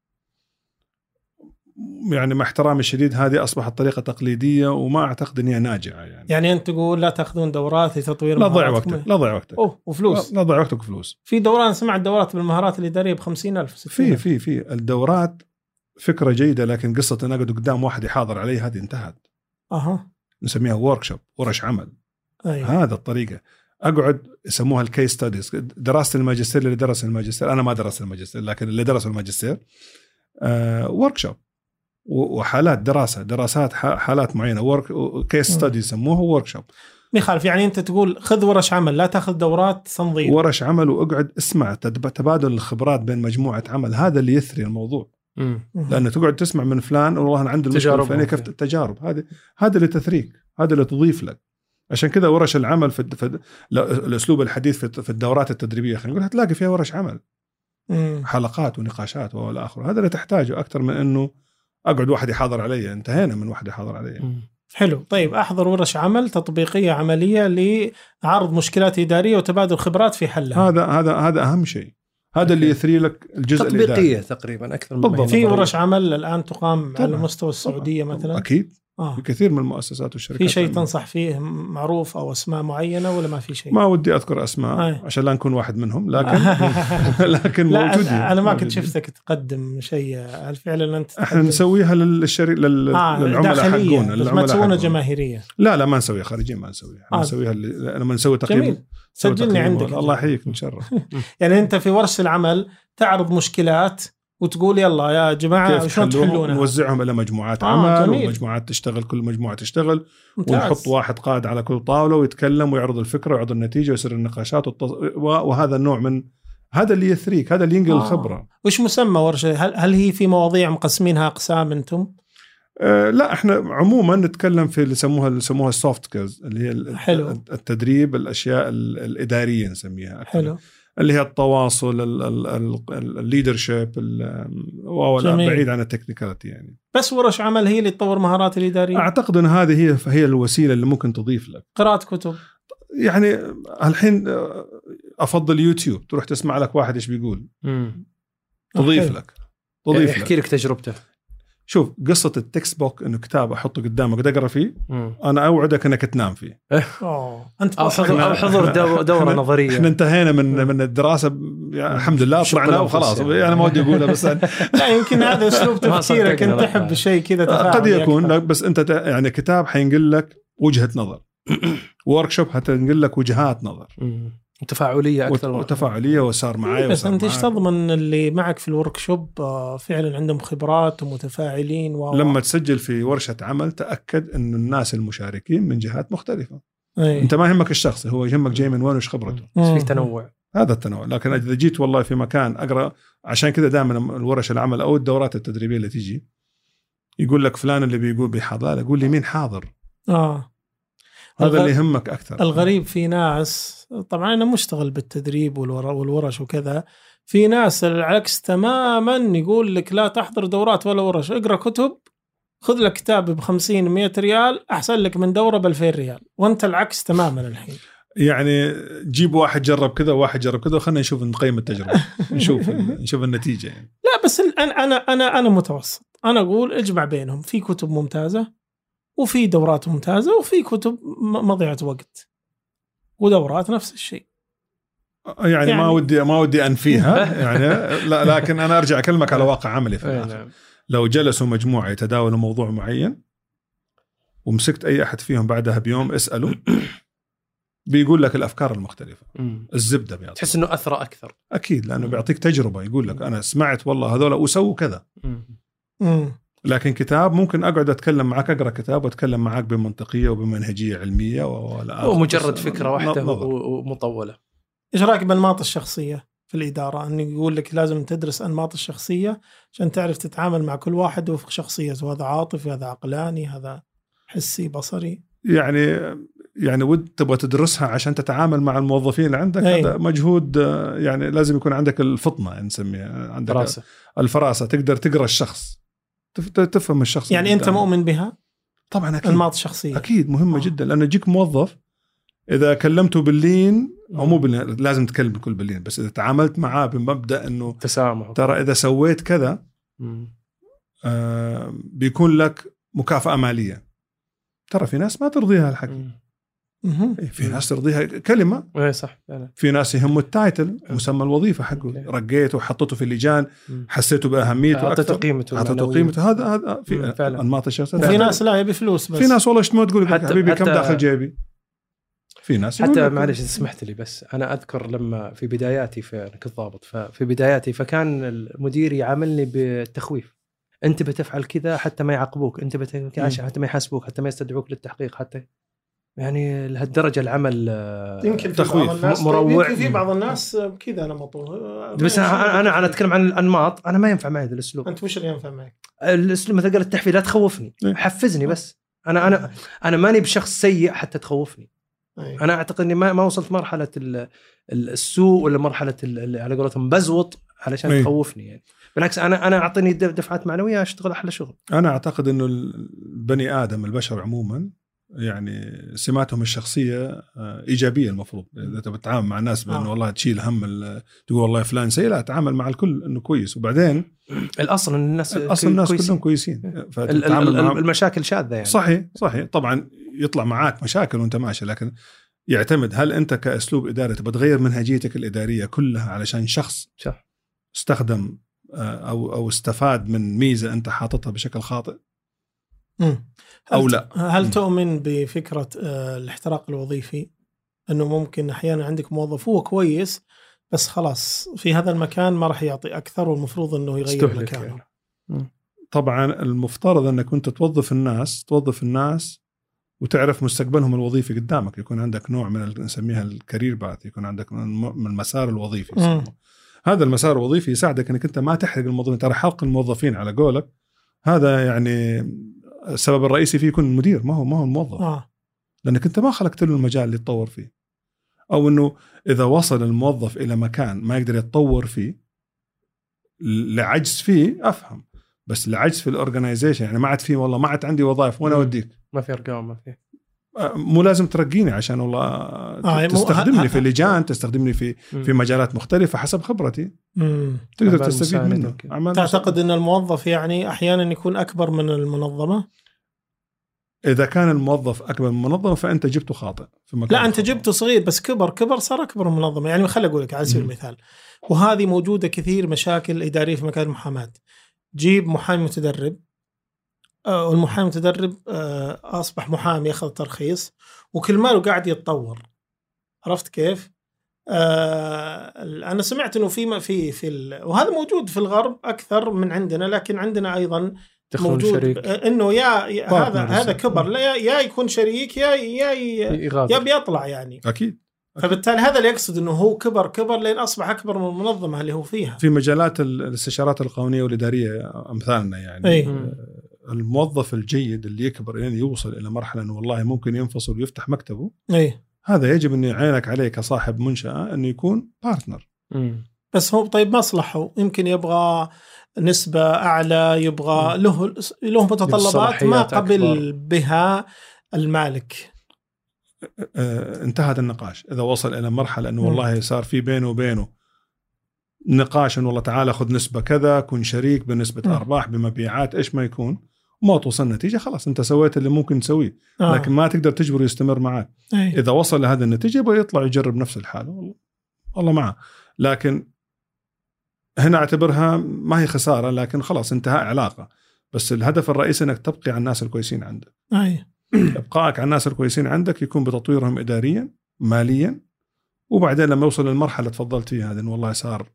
يعني مع احترامي الشديد هذه أصبحت طريقة تقليدية وما أعتقد ان هي ناجعة يعني. يعني أنت تقول لا تأخذون دورات لتطوير لا تضيع مهاراتكم. وقتك لا تضيع وقتك. أوه وفلوس. لا تضيع وقتك وفلوس. في دورات سمعت دورات بالمهارات الاداريه ب 50000 في في في. الدورات فكرة جيدة لكن قصة أن أقعد قدام واحد يحاضر علي هذه انتهت. أها. نسميها workshop ورش عمل. أيوه. هذا الطريقة. أقعد يسموها ال case studies دراسة الماجستير اللي درس الماجستير. أنا ما درست الماجستير لكن اللي درسوا الماجستير آه workshop وحالات دراسة دراسات حالات معينة. workshop case. study يسموها workshop ما يخالف يعني أنت تقول خذ ورش عمل لا تاخذ دورات تنظيم ورش عمل وأقعد اسمع تبادل الخبرات بين مجموعة عمل. هذا اللي يثري الموضوع. لأنه تقعد تسمع من فلان والله أنا عندي المشكلة الفلانية كيف. التجارب هذه هذا اللي تثريك هذا اللي تضيف لك. عشان كذا ورش العمل في, في الأسلوب الحديث في في الدورات التدريبية خلينا نقول هتلاقي فيها ورش عمل. مم. حلقات ونقاشات والى آخره. هذا اللي تحتاجه أكثر من إنه أقعد واحد يحاضر علي انتهينا من واحد يحاضر علي. حلو. طيب أحضر ورش عمل تطبيقية عملية لعرض مشكلات إدارية وتبادل خبرات في حلها. هذا هذا هذا أهم شيء. هذا اللي يثري لك الجزء تطبيقية الاداري تقريبا أكثر من بالضبط. في. ورش عمل الآن تقام طبعاً. على مستوى السعودية طبعاً. مثلا أكيد آه. في كثير من المؤسسات والشركات في شيء. تنصح فيه معروف أو أسماء معينة ولا ما في شيء؟ ما ودي أذكر أسماء آه. عشان لا نكون واحد منهم لكن لكن لا موجودين أنا ما كنت. شفتك تقدم شيء هل فعلا أنت إحنا؟ نسويها للشري... لل... آه للعملاء حقونا ما تسوونها. جماهيرية لا لا ما نسويها خارجين ما نسويها آه. آه. نسويها لما نسوي تقييم سجلني عندك. الله يحييك نتشرف يعني أنت في ورشه العمل تعرض مشكلات وتقول يلا يا جماعة كيف شلون تحلونها؟ نوزعهم إلى مجموعات آه، عمل جميل. ومجموعات تشتغل كل مجموعة تشتغل ممتاز. ونحط واحد قائد على كل طاولة ويتكلم ويعرض الفكرة ويعرض النتيجة ويصير النقاشات والتص... وهذا النوع من هذا اللي يثريك هذا اللي ينقل آه. الخبرة وش مسمى ورشة؟ هل, هل هي في مواضيع مقسمينها أقسام أنتم؟ آه لا إحنا عموما نتكلم في اللي يسموها اللي يسموها ال soft skills اللي هي حلو. التدريب الأشياء ال- الإدارية نسميها. حلو اللي هي التواصل ال leadership. بعيد عن ال technicality يعني بس ورش عمل هي اللي تطور مهارات الإدارية أعتقد إن هذه هي هي الوسيلة اللي ممكن تضيف لك قراءة كتب يعني الحين آه، أفضل يوتيوب تروح تسمع لك واحد إيش بيقول مم. تضيف حلو. لك تضيف يحكي لك لك تجربته شوف قصة ال textbook إنه كتاب أحطه قدامك تقرا فيه مم. أنا أوعدك إنك تنام فيه. اوه أنت أو حضور دو- دورة احنا- نظرية. إحنا انتهينا من من الدراسة. يعني الحمد لله طلعنا وخلاص. يعني. أنا ما ودي اقولها بس لا يمكن هذا أسلوب تفكيرك. أنت. تحب شيء كذا قد يكون بس أنت يعني كتاب حينقل لك وجهة نظر. workshop حتنقل لك وجهات نظر. مم. وتفاعليه وت- أكثر. وتفاعلية وصار معي بس وصار أنت إيش. تضمن اللي معك في ال workshop آه، فعلا عندهم خبرات ومتفاعلين و لما تسجل في ورشة عمل تأكد انه الناس المشاركين من جهات مختلفة. أي. أنت ما يهمك الشخص هو يهمك جاي من وين وش خبرته. بس مم. في تنوع. هذا التنوع. لكن إذا جيت والله في مكان أقرأ عشان كذا دائما الورش العمل أو الدورات التدريبية اللي تجي يقول لك فلان اللي بيقول بيحضر يقول لي مين حاضر؟ آه. هذا اللي يهمك أكثر. الغريب في ناس طبعا أنا مشتغل بالتدريب والور- والورش وكذا في ناس العكس تماما يقول لك لا تحضر دورات ولا ورش اقرأ كتب خذ لك كتاب ب 50 100 ريال أحسن لك من دورة ب 2000 ريال وأنت العكس تماما الحين. يعني جيب واحد جرب كذا وواحد جرب كذا وخلينا نشوف نقيم التجربة نشوف نشوف النتيجة يعني. لا بس أنا أنا أنا أنا متوسط. أنا أقول اجمع بينهم في كتب ممتازة وفي دورات ممتازة وفي كتب مضيعة وقت. ودورات نفس الشيء. يعني, يعني- ما ودي ما ودي أنفيها. يعني لا لكن أنا أرجع أكلمك على واقع عملي في أي الآخر. نعم. لو جلسوا مجموعة يتداولوا موضوع معين ومسكت أي أحد فيهم بعدها بيوم اساله بيقول لك الأفكار المختلفة. الزبدة بيعطيك. تحس إنه أثرى أكثر. أكيد لأنه بيعطيك تجربة. يقول لك أنا سمعت والله هذول وسووا كذا. لكن كتاب ممكن أقعد أتكلم معك أقرأ كتاب وأتكلم معك بمنطقية وبمنهجية علمية ولا هو مجرد فكرة واحدة نظر. و- ومطولة إيش رأيك بانماط الشخصية في الإدارة؟ انه يقول لك لازم تدرس انماط الشخصية عشان تعرف تتعامل مع كل واحد وفق شخصيته، هذا عاطفي، هذا عقلاني، هذا حسي، بصري. يعني يعني ود تبغى تدرسها عشان تتعامل مع الموظفين اللي عندك أي. هذا مجهود يعني لازم يكون عندك الفطنة نسميها عندك دراسه الفراسة تقدر تقرأ الشخص تفهم الشخص يعني أنت. مؤمن بها؟ طبعا أكيد أنماط شخصية. أكيد مهمة آه. جدا لأنه يجيك موظف إذا كلمته باللين أو مو باللين لازم تكلم الكل باللين بس إذا تعاملت معاه بمبدأ إنه تسامح ترى إذا سويت كذا. آه بيكون لك مكافأة مالية ترى في ناس ما ترضيها. إيه، في ناس ترضيها كلمة. اي صح فعلا. في ناس يهمه ال title مسمى الوظيفة حقه. okay. رقيته وحطيته في اللجان. حسيته بأهميته أعطيته قيمته أعطيته. قيمته. هذا هذا في فعلا. أنماط الشخصيه وفي ناس لا يبي فلوس بس. في ناس والله يشتموا تقول لك؟ حتى- حبيبي كم حتى- داخل جيبي؟ في ناس حتى معلش إذا سمحت لي بس أنا أذكر لما في بداياتي في كنت ضابط ففي بداياتي فكان المدير يعاملني بالتخويف. أنت بتفعل كذا حتى ما يعاقبوك أنت بتفعل كذا حتى ما يحاسبوك حتى ما يستدعوك للتحقيق حتى يعني لهالدرجة العمل آه، يمكن في تخويف. بعض الناس مروع. يمكن في بعض الناس كذا نمطه بس أنا أنا أنا أتكلم عن الأنماط أنا ما ينفع معي ذا الأسلوب أنت وش اللي ينفع معك؟ الأسلوب مثل قال التحفيز لا تخوفني إيه. حفزني بس أنا أنا أنا ماني بشخص سيء حتى تخوفني أي. أنا أعتقد إني ما ما وصلت مرحلة ال- ال- السوء ولا مرحلة على قولتهم بزوط علشان إيه. تخوفني يعني بالعكس أنا أنا أعطيني دف- دفعات معنوية أشتغل أحلى شغل أنا أعتقد إنه البني آدم البشر عموما يعني سماتهم الشخصية آه، إيجابية المفروض. إذا تبي تتعامل مع الناس بأنه آه. والله تشيل هم تقول والله فلان سيء لا تعامل مع الكل إنه كويس. وبعدين الأصل إن الناس أصلا الناس كويسين. كلهم كويسين. معهم. المشاكل شاذة يعني. صحيح صحيح. طبعا يطلع معاك مشاكل وأنت ماشي لكن يعتمد هل أنت كأسلوب إداري تبغى تغير منهجيتك الإدارية كلها علشان شخص صح. استخدم آه، أو أو استفاد من ميزة أنت حاططها بشكل خاطئ؟ هل- لا. هل. تؤمن بفكرة آه، الاحتراق الوظيفي؟ إنه ممكن أحيانا عندك موظف هو كويس بس خلاص في هذا المكان ما راح يعطي أكثر والمفروض إنه يغير استهلك مكانه. يعني. طبعا المفترض إنك أنت توظف الناس توظف الناس وتعرف مستقبلهم الوظيفي قدامك يكون عندك نوع من نسميها الكارير باث يكون عندك من من المسار الوظيفي. هذا المسار الوظيفي يساعدك إنك أنت ما تحرق الموظفين ترى حرق الموظفين على قولك هذا يعني السبب الرئيسي فيه يكون المدير ما هو ما هو الموظف. آه. لأنك أنت ما خلقت له المجال اللي يتطور فيه. أو إنه إذا وصل الموظف إلى مكان ما يقدر يتطور فيه لعجز فيه أفهم. بس لعجز في الاورجنايزيشن يعني ما عاد في والله ما عاد عندي وظائف وين. أوديك. ما في إرقام ما في. آه، مو لازم ترقيني عشان والله آه، تستخدمني في لجان تستخدمني في مم. في مجالات مختلفة حسب خبرتي مم. تقدر تستفيد منه تعتقد إن الموظف يعني أحيانا يكون أكبر من المنظمة؟ إذا كان الموظف أكبر من المنظمة فأنت جبته خاطئ في مكان لا أنت. جبته صغير بس كبر كبر صار أكبر من المنظمة يعني خليني أقول لك على سبيل. المثال وهذه موجودة كثير مشاكل إدارية في مكان المحاماه جيب محامي متدرب آه، والمحامي المتدرب آه، أصبح محامي اخذ ترخيص وكل ماله قاعد يتطور. عرفت كيف؟ آه أنا سمعت إنه في في في ال- وهذا موجود في الغرب أكثر من عندنا لكن عندنا أيضا موجود. شريك. آه، إنه يا يا- هذا. هذا كبر. لا يا- يكون شريك يا يا يا بيطلع يعني. أكيد. فبالتالي هذا اللي يقصد إنه هو كبر كبر لين أصبح أكبر من المنظمه اللي هو فيها. في مجالات ال- الاستشارات القانونية والإدارية أمثالنا يعني. اي مم. الموظف الجيد اللي يكبر لين يوصل إلى مرحلة إنه والله ممكن ينفصل ويفتح مكتبه اي هذا يجب ان يعينك عليه كصاحب منشأة إنه يكون partner مم. بس هو طيب مصلحه يمكن يبغى نسبة أعلى يبغى له له متطلبات ما قبل أكبر. بها المالك آه، انتهى هذا النقاش إذا وصل إلى مرحلة إنه. والله صار في بينه وبينه نقاش إنه والله تعال خذ نسبة كذا كن شريك بنسبة. أرباح بمبيعات إيش ما يكون وما توصل نتيجة خلاص انت سويت اللي ممكن تسويه آه. لكن ما تقدر تجبره يستمر معك أي. إذا وصل لهذه النتيجة يبغى يطلع يجرب نفس الحالة والله والله معه لكن هنا أعتبرها ما هي خسارة لكن خلاص انتهى علاقة بس الهدف الرئيسي إنك تبقي على الناس الكويسين عندك أي. إبقائك على الناس الكويسين عندك يكون بتطويرهم اداريا ماليا وبعدين لما يوصل للمرحلة اللي تفضلت فيها هذه والله صار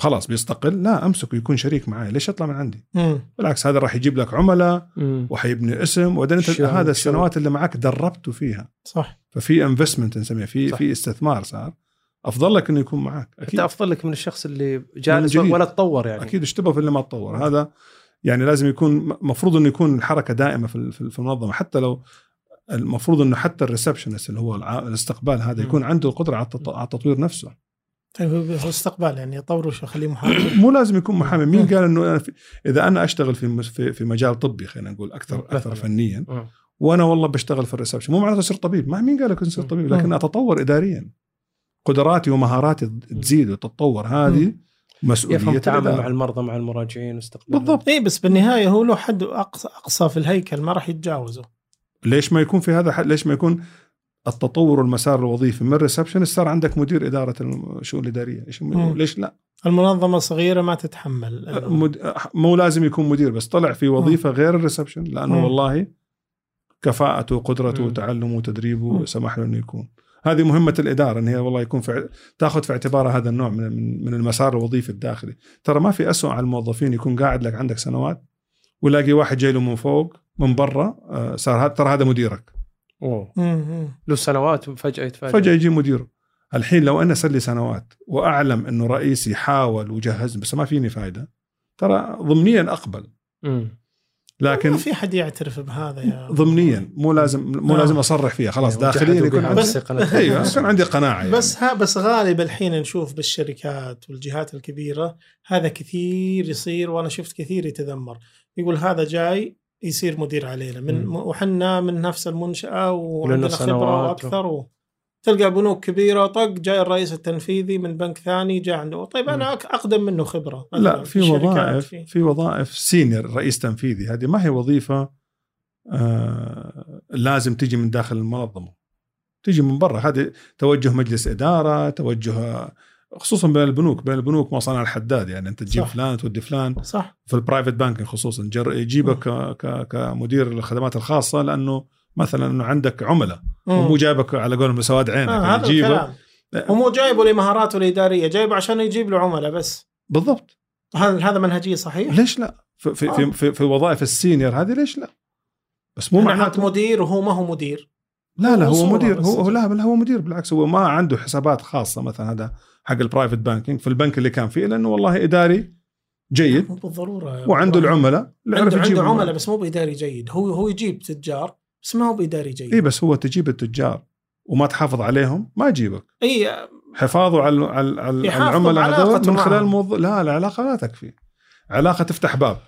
خلاص بيستقل لا أمسكه يكون شريك معي ليش يطلع من عندي مم. بالعكس هذا راح يجيب لك عملاء. وحيبني اسم وبعدين أنت هذا. السنوات اللي معك دربته فيها صح ففي انفستمنت نسميه في. في استثمار صار أفضل لك إنه يكون معك أنت أكيد أفضل لك من الشخص اللي جالس. ولا تطور يعني أكيد اشتبه في اللي ما تطور هذا يعني لازم يكون مفروض إنه يكون الحركة دائمة في في المنظمة حتى لو المفروض إنه حتى ال receptionist اللي هو الاستقبال هذا. يكون عنده القدرة على التطوير نفسه طيب هو هو استقبال يعني يطور شو خليه محامي؟ مو لازم يكون محامي. مين قال إنه أنا في إذا أنا أشتغل في مس- في, في مجال طبي خلينا نقول أكثر أكثر. فنيا مم. وأنا والله بشتغل في ال reception. مو معناته أصير طبيب. ما مين قال لك أصير طبيب؟ لكن م. أتطور اداريا. قدراتي ومهاراتي تزيد وتتطور. هذه. مسؤولية يفهم التعامل. مع المرضى مع المراجعين واستقبال بالضبط. اي بس بالنهاية هو له حد اقصى أقصى في الهيكل ما راح يتجاوزه. ليش ما يكون في هذا حد؟ ليش ما يكون التطور والمسار الوظيفي من reception صار عندك مدير إدارة الشؤون الإدارية إيش. ليش لا المنظمة صغيرة ما تتحمل مد... مو لازم يكون مدير بس طلع في وظيفة غير ال reception لأنه مم. والله كفاءته وقدرته. وتعلمه وتدريبه. سمح له إنه يكون هذه مهمة الإدارة إن هي والله يكون في تاخذ في اعتبارها هذا النوع من من- المسار الوظيفي الداخلي ترى ما في اسوء على الموظفين يكون قاعد لك عندك سنوات ولاقي واحد جاي له من فوق من برا آه، صار هذا ترى هذا مديرك. له سنوات وفجأة يتفاجئ. فجأة يجي مديره. الحين لو أنا صار لي سنوات وأعلم إنه رئيسي حاول وجهز بس ما فيني فائده ترى ضمنيا أقبل. مم. لكن ما في حد يعترف بهذا يا ضمنيا مو لازم مو آه. لازم أصرح فيها. خلاص يعني داخليا يكون عندي بس-. أيوه يكون عندي قناعة يعني. بس ها بس غالب الحين نشوف بالشركات والجهات الكبيرة هذا كثير يصير وأنا شفت كثير يتذمر. يقول هذا جاي يصير مدير علينا من. وحنا من نفس المنشأة وعندنا خبرة وأكثر و... تلقى بنوك كبيرة طق جاي الرئيس التنفيذي من بنك ثاني جاء عنده. طيب أنا أقدم منه خبرة. لا في وظائف في- في وظائف senior رئيس تنفيذي. هذه ما هي وظيفة آه لازم تيجي من داخل المنظمة. تيجي من برا. هذه توجه مجلس إدارة توجه خصوصا بين البنوك بين البنوك مصانع الحداد يعني أنت تجيب صح. فلان تودي فلان. صح. في ال private banking خصوصا جر يجيبك ك- ك- كمدير الخدمات الخاصة لأنه مثلا إنه عندك عملاء. ومو جايبك على قولهم بسواد عينك آه يعني هذا يجيبك الكلام. هو مو جايبه لمهاراته الإدارية جايبه عشان يجيب له عملاء بس. بالضبط. هذا هذا منهجية صحيح؟ ليش لا؟ في في, آه. في, في, وظائف ال senior هذه ليش لا؟ بس مو معناته مدير وهو ما هو مدير. لا لا هو مدير. هو هو لا بل هو مدير بالعكس هو ما عنده حسابات خاصة مثلا هذا حق ال private banking في البنك اللي كان فيه لأنه والله إداري جيد مو بالضرورة. وعنده العملاء عنده عنده. عملاء بس مو بإداري جيد. هو هو يجيب تجار بس ما هو بإداري جيد. إي بس هو تجيب التجار وما تحافظ عليهم ما يجيبك. إي حفاظه على على, على العملاء هذول من خلال. الموظف لا العلاقه لا تكفي. علاقة تفتح باب.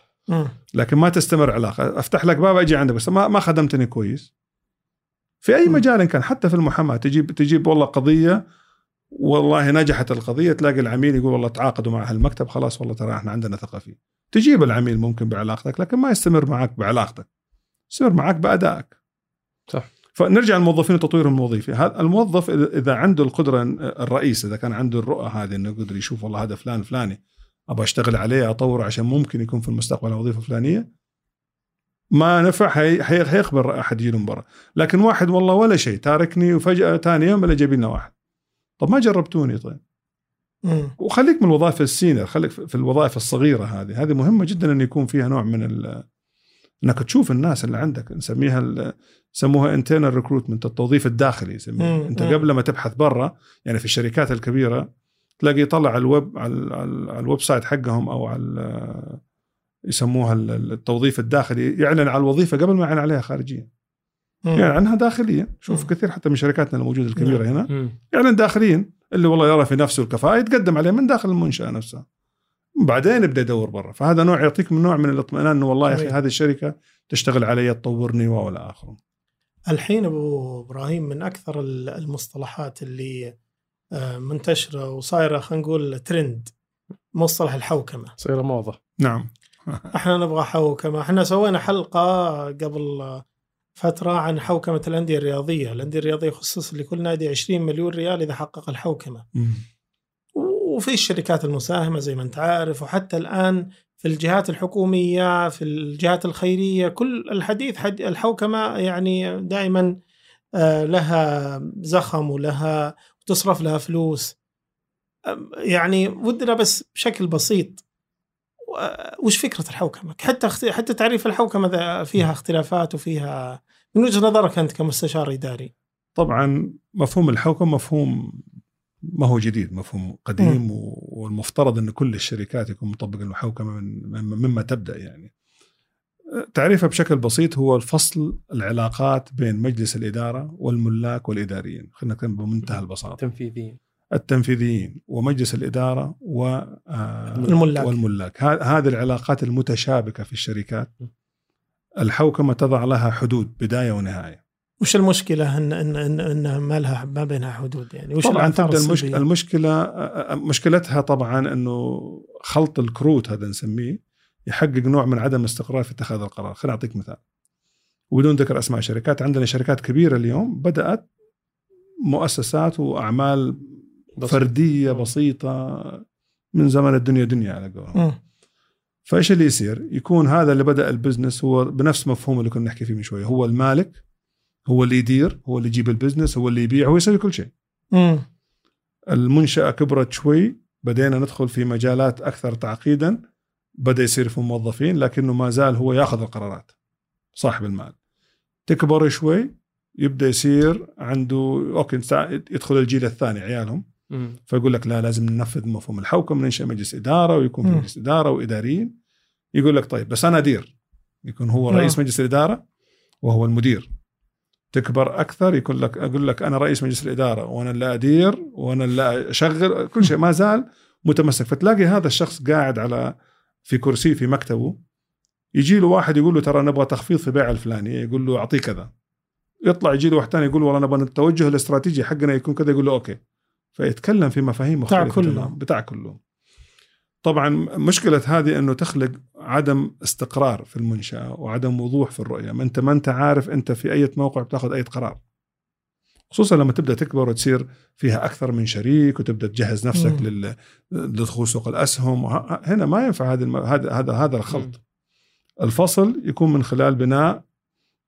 لكن ما تستمر علاقة. أفتح لك باب أجي عندك بس ما ما خدمتني كويس. في أي. مجال إن كان حتى في المحاماة. تجيب تجيب والله قضية والله نجحت القضية تلاقي العميل يقول والله تعاقدوا مع هالمكتب خلاص والله ترى إحنا عندنا ثقة فيه. تجيب العميل ممكن بعلاقتك لكن ما يستمر معك بعلاقتك. يستمر معك بأدائك. صح. فنرجع للموظفين وتطويرهم الوظيفي هذا الموظف اذا عنده القدرة الرئيس إذا كان عنده الرؤى هذه إنه يقدر يشوف والله هذا فلان فلاني أبغى أشتغل عليه أطوره عشان ممكن يكون في المستقبل وظيفة فلانية ما نفع حيقبل أحد يجي من برا. لكن واحد والله ولا شيء تاركني وفجأة ثاني يوم إلا جايب لنا واحد. طب ما جربتوني طيب؟ مم. وخليك من الوظائف السينيور خليك في الوظائف الصغيرة هذه. هذه مهمة جدا انه يكون فيها نوع من ال- إنك تشوف الناس اللي عندك. نسميها ال- يسموها internal recruitment التوظيف الداخلي يسميه أنت. قبل ما تبحث برا يعني في الشركات الكبيرة تلاقي يطلع على الويب على, على, ال- على ال website حقهم أو على يسموها ال- ال- التوظيف الداخلي يعلن على الوظيفة قبل ما يعلن عليها خارجيا. مم. يعني عنها داخليا. شوف مم. كثير حتى من شركاتنا الموجودة الكبيرة هنا. مم. يعلن داخليا اللي والله يرى في نفسه الكفاءة يتقدم عليه من داخل المنشأة نفسها بعدين يبدأ يدور برا. فهذا نوع يعطيك من نوع من الاطمئنان إنه والله يا أخي. هذه الشركة تشتغل علي تطورني والى اخره الحين أبو إبراهيم من أكثر ال- المصطلحات اللي آه، منتشرة وصايرة خلينا نقول ترند مصطلح الحوكمة. صير موضة. نعم. إحنا نبغى حوكمة. إحنا سوينا حلقة قبل فترة عن حوكمة الأندية الرياضية. الأندية الرياضية خصص لكل نادي 20 مليون ريال إذا حقق الحوكمة. وفي الشركات المساهمة زي ما أنت عارف وحتى الآن في الجهات الحكومية في الجهات الخيرية كل الحديث حد الحوكمة يعني دائما آه، لها زخم ولها تصرف لها فلوس. يعني ودنا بس بشكل بسيط. وش فكرة الحوكمة؟ حتى حتى تعريف الحوكمة فيها اختلافات وفيها من وجهة نظرك أنت كمستشار إداري. طبعا مفهوم الحوكم مفهوم ما هو جديد مفهوم قديم و- والمفترض إن كل الشركات يكون مطبق المحوكمه من من- مما تبدأ يعني. تعريفها بشكل بسيط هو الفصل العلاقات بين مجلس الإدارة والملاك والإداريين. خلينا نتكلم بمنتهى البساطة. تنفيذيين التنفيذيين ومجلس الإدارة و آه، الملاك. والملاك. ه- هذه العلاقات المتشابكة في الشركات. الحوكمة تضع لها حدود بداية ونهاية. وش المشكلة؟ إن إن إن, إن ما لها ما بينها حدود يعني. وش طبعا تبدأ المشكلة السلبية؟ المشكلة آه، مشكلتها طبعا إنه خلط الكروت هذا نسميه يحقق نوع من عدم الاستقرار في اتخاذ القرار. خليني أعطيك مثال. وبدون ذكر أسماء شركات عندنا شركات كبيرة اليوم بدأت مؤسسات وأعمال بسيط. فردية بسيطة من زمن الدنيا دنيا على قولهم. فإيش اللي يصير؟ يكون هذا اللي بدأ ال business هو بنفس مفهوم اللي كنا نحكي فيه من شوية هو المالك هو اللي يدير هو اللي يجيب ال business هو اللي يبيع هو يسوي كل شيء مم. المنشأة كبرت شوي بدينا ندخل في مجالات أكثر تعقيدا بدأ يصير في موظفين لكنه ما زال هو يأخذ القرارات صاحب المال تكبر شوي يبدأ يصير عنده okay يدخل الجيل الثاني عيالهم مم. فيقول لك لا لازم ننفذ مفهوم الحوكمة ننشئ مجلس إدارة ويكون في. مجلس إدارة وإداريين. يقول لك طيب بس أنا أدير. يكون هو نعم. رئيس مجلس الاداره وهو المدير. تكبر أكثر يقول لك أقول لك أنا رئيس مجلس الإدارة وأنا اللي أدير وأنا اللي أشغل كل شيء ما زال متمسك. فتلاقي هذا الشخص قاعد على في كرسي في مكتبه. يجي له واحد يقول له ترى نبغى تخفيض في بيع الفلاني. يقول له أعطيه كذا. يطلع يجي له واحد ثاني يقول والله نبغى التوجه الاستراتيجي حقنا يكون كذا. يقول له أوكي. فيتكلم في مفاهيم بتاع مختلفة كله. بتاع كله. طبعا مشكلة هذه أنه تخلق عدم استقرار في المنشأة وعدم وضوح في الرؤية. ما انت ما أنت عارف أنت في أي موقع بتاخذ أي قرار. خصوصا لما تبدأ تكبر وتصير فيها أكثر من شريك وتبدأ تجهز نفسك. لل- لدخول سوق الأسهم. وه- هنا ما ينفع هذا الم- هذا هذا هذا الخلط. الفصل يكون من خلال بناء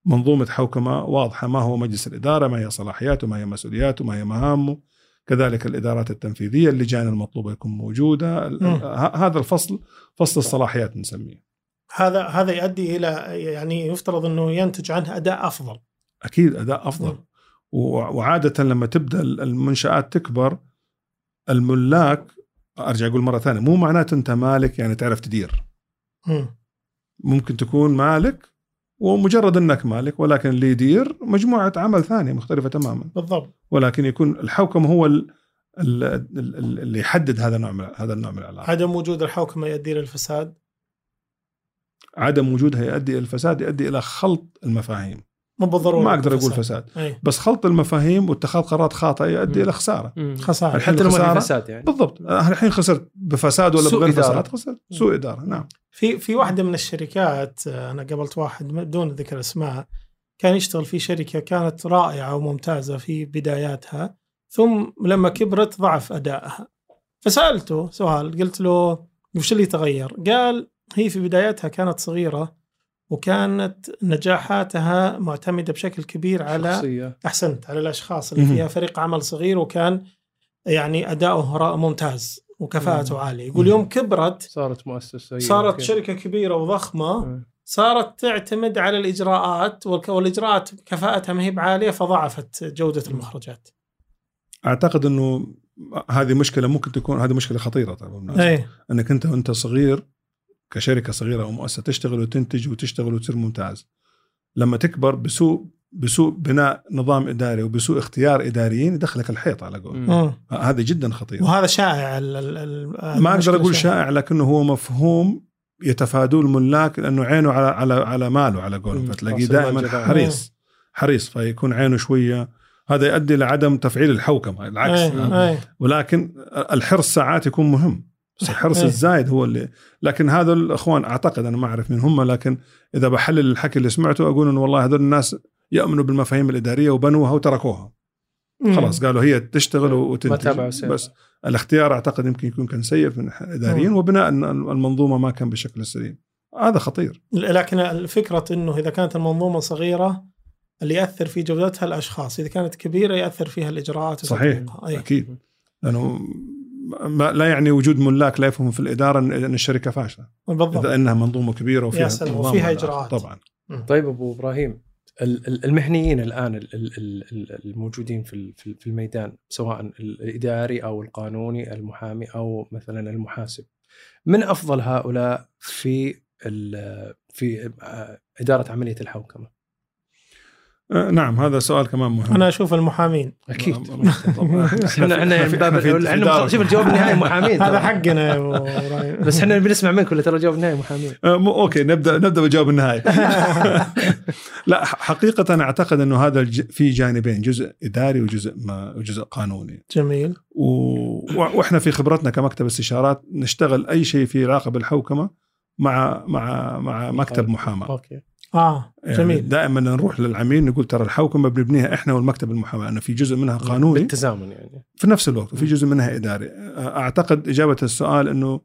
منظومة حوكمة واضحة. ما هو مجلس الإدارة؟ ما هي صلاحياته؟ ما هي مسؤولياته؟ ما هي مهامه؟ كذلك الإدارات التنفيذية اللجان المطلوبة يكون موجودة هذا الفصل فصل الصلاحيات نسميه هذا هذا يؤدي إلى يعني يفترض إنه ينتج عنه أداء أفضل. أكيد أداء أفضل. و- وعادة لما تبدأ المنشآت تكبر الملاك أرجع أقول مرة ثانية مو معناته أنت مالك يعني تعرف تدير مم. ممكن تكون مالك ومجرد أنك مالك ولكن اللي يدير مجموعة عمل ثانية مختلفة تماما بالضبط. ولكن يكون الحوكم هو ال- ال- ال- اللي يحدد هذا النوع من هذا النوع من العلاقه عدم وجود الحوكمه يؤدي للفساد. عدم وجودها يؤدي إلى الفساد يؤدي إلى خلط المفاهيم مو بالضروره ما أقدر أقول فساد. أي. بس خلط المفاهيم واتخاذ قرارات خاطئة يؤدي. إلى خسارة. خسارة. الحين حتى لو ما فساد يعني. بالضبط. أنا الحين خسرت بفساد ولا بغير إدارة. فساد خسرت سوء إدارة نعم. في في واحدة من الشركات أنا قابلت واحد بدون ذكر اسماء كان يشتغل في شركة كانت رائعة وممتازة في بداياتها ثم لما كبرت ضعف أدائها. فسألته سؤال قلت له وش اللي تغير؟ قال هي في بداياتها كانت صغيرة وكانت نجاحاتها معتمدة بشكل كبير على شخصية أحسنت على الأشخاص اللي. فيها فريق عمل صغير وكان يعني أداؤه را- ممتاز وكفاءته مم. عالية يقول يوم كبرت صارت مؤسسة صارت أوكي. شركة كبيرة وضخمة مم. صارت تعتمد على الإجراءات والك- والإجراءات كفاءتها ما هي بعالية فضعفت جودة المخرجات. أعتقد إنه هذه مشكلة ممكن تكون هذه مشكلة خطيرة طبعا بالمناسبة. إيه إنك أنت وأنت صغير كشركة صغيرة أو مؤسسة تشتغل وتنتج وتشتغل وتصير ممتاز. لما تكبر بسوء بسوء بناء نظام إداري وبسوء اختيار إداريين يدخلك الحيط على قول. مم. مم. هذا جدا خطير. وهذا شائع ال- ال- ال- ما أقدر أقول شائع. لكنه هو مفهوم يتفادوه الملاك لأنه عينه على على على ماله على قولهم. فتلاقيه دائما. حريص. حريص فيكون عينه شوية. هذا يؤدي لعدم تفعيل الحوكمة العكس. إيه إيه ولكن الحرص ساعات يكون مهم. بس الحرص إيه. الزايد هو اللي لكن هذا الأخوان أعتقد أنا ما أعرف مين هم لكن إذا بحلل الحكي اللي سمعته أقول إنه والله هذول الناس يؤمنوا بالمفاهيم الإدارية وبنوها وتركوها مم. خلاص قالوا هي تشتغل ما وتنتج. بس الاختيار أعتقد يمكن يكون كان سيء من مم. وبناء المنظومة ما كان بالشكل السليم هذا خطير لكن الفكرة إنه إذا كانت المنظومة صغيرة اللي يأثر في جودتها الأشخاص، إذا كانت كبيرة يأثر فيها الإجراءات صحيح. وتطبيقها. أي. أكيد لأنه ما لا يعني وجود ملاك لا يفهم في الإدارة ان الشركة فاشلة. بالضبط. إذا إنها منظومة كبيرة وفيها وفيها إجراءات. طبعا. طيب أبو إبراهيم ال- ال- المهنيين الآن ال- ال- ال- ال- الموجودين في ال- في في الميدان سواء الإداري أو القانوني المحامي أو مثلا المحاسب من أفضل هؤلاء في ال- في آه، إدارة عملية الحوكمة؟ نعم هذا سؤال كمان مهم أنا أشوف المحامين أكيد طبعاً. إحنا إحنا في- من باب في- في إحنا. شوف الجواب النهائي محامين هذا. حقنا يا. بس إحنا بنسمع منك ولا ترى الجواب النهائي محامين آه، okay نبدا نبدأ بالجواب النهائي لا حقيقة أعتقد إنه هذا. في جانبين جزء إداري وجزء ما وجزء قانوني جميل و... وإحنا في خبرتنا كمكتب استشارات نشتغل أي شيء فيه علاقه بالحوكمه مع مع مع مكتب محاماة okay آه يعني جميل. دائما نروح للعميل نقول ترى الحوكمة بنبنيها إحنا والمكتب المحاماة انه في جزء منها قانوني. بالتزامن يعني. في نفس الوقت وفي جزء منها إداري. أعتقد إجابة السؤال إنه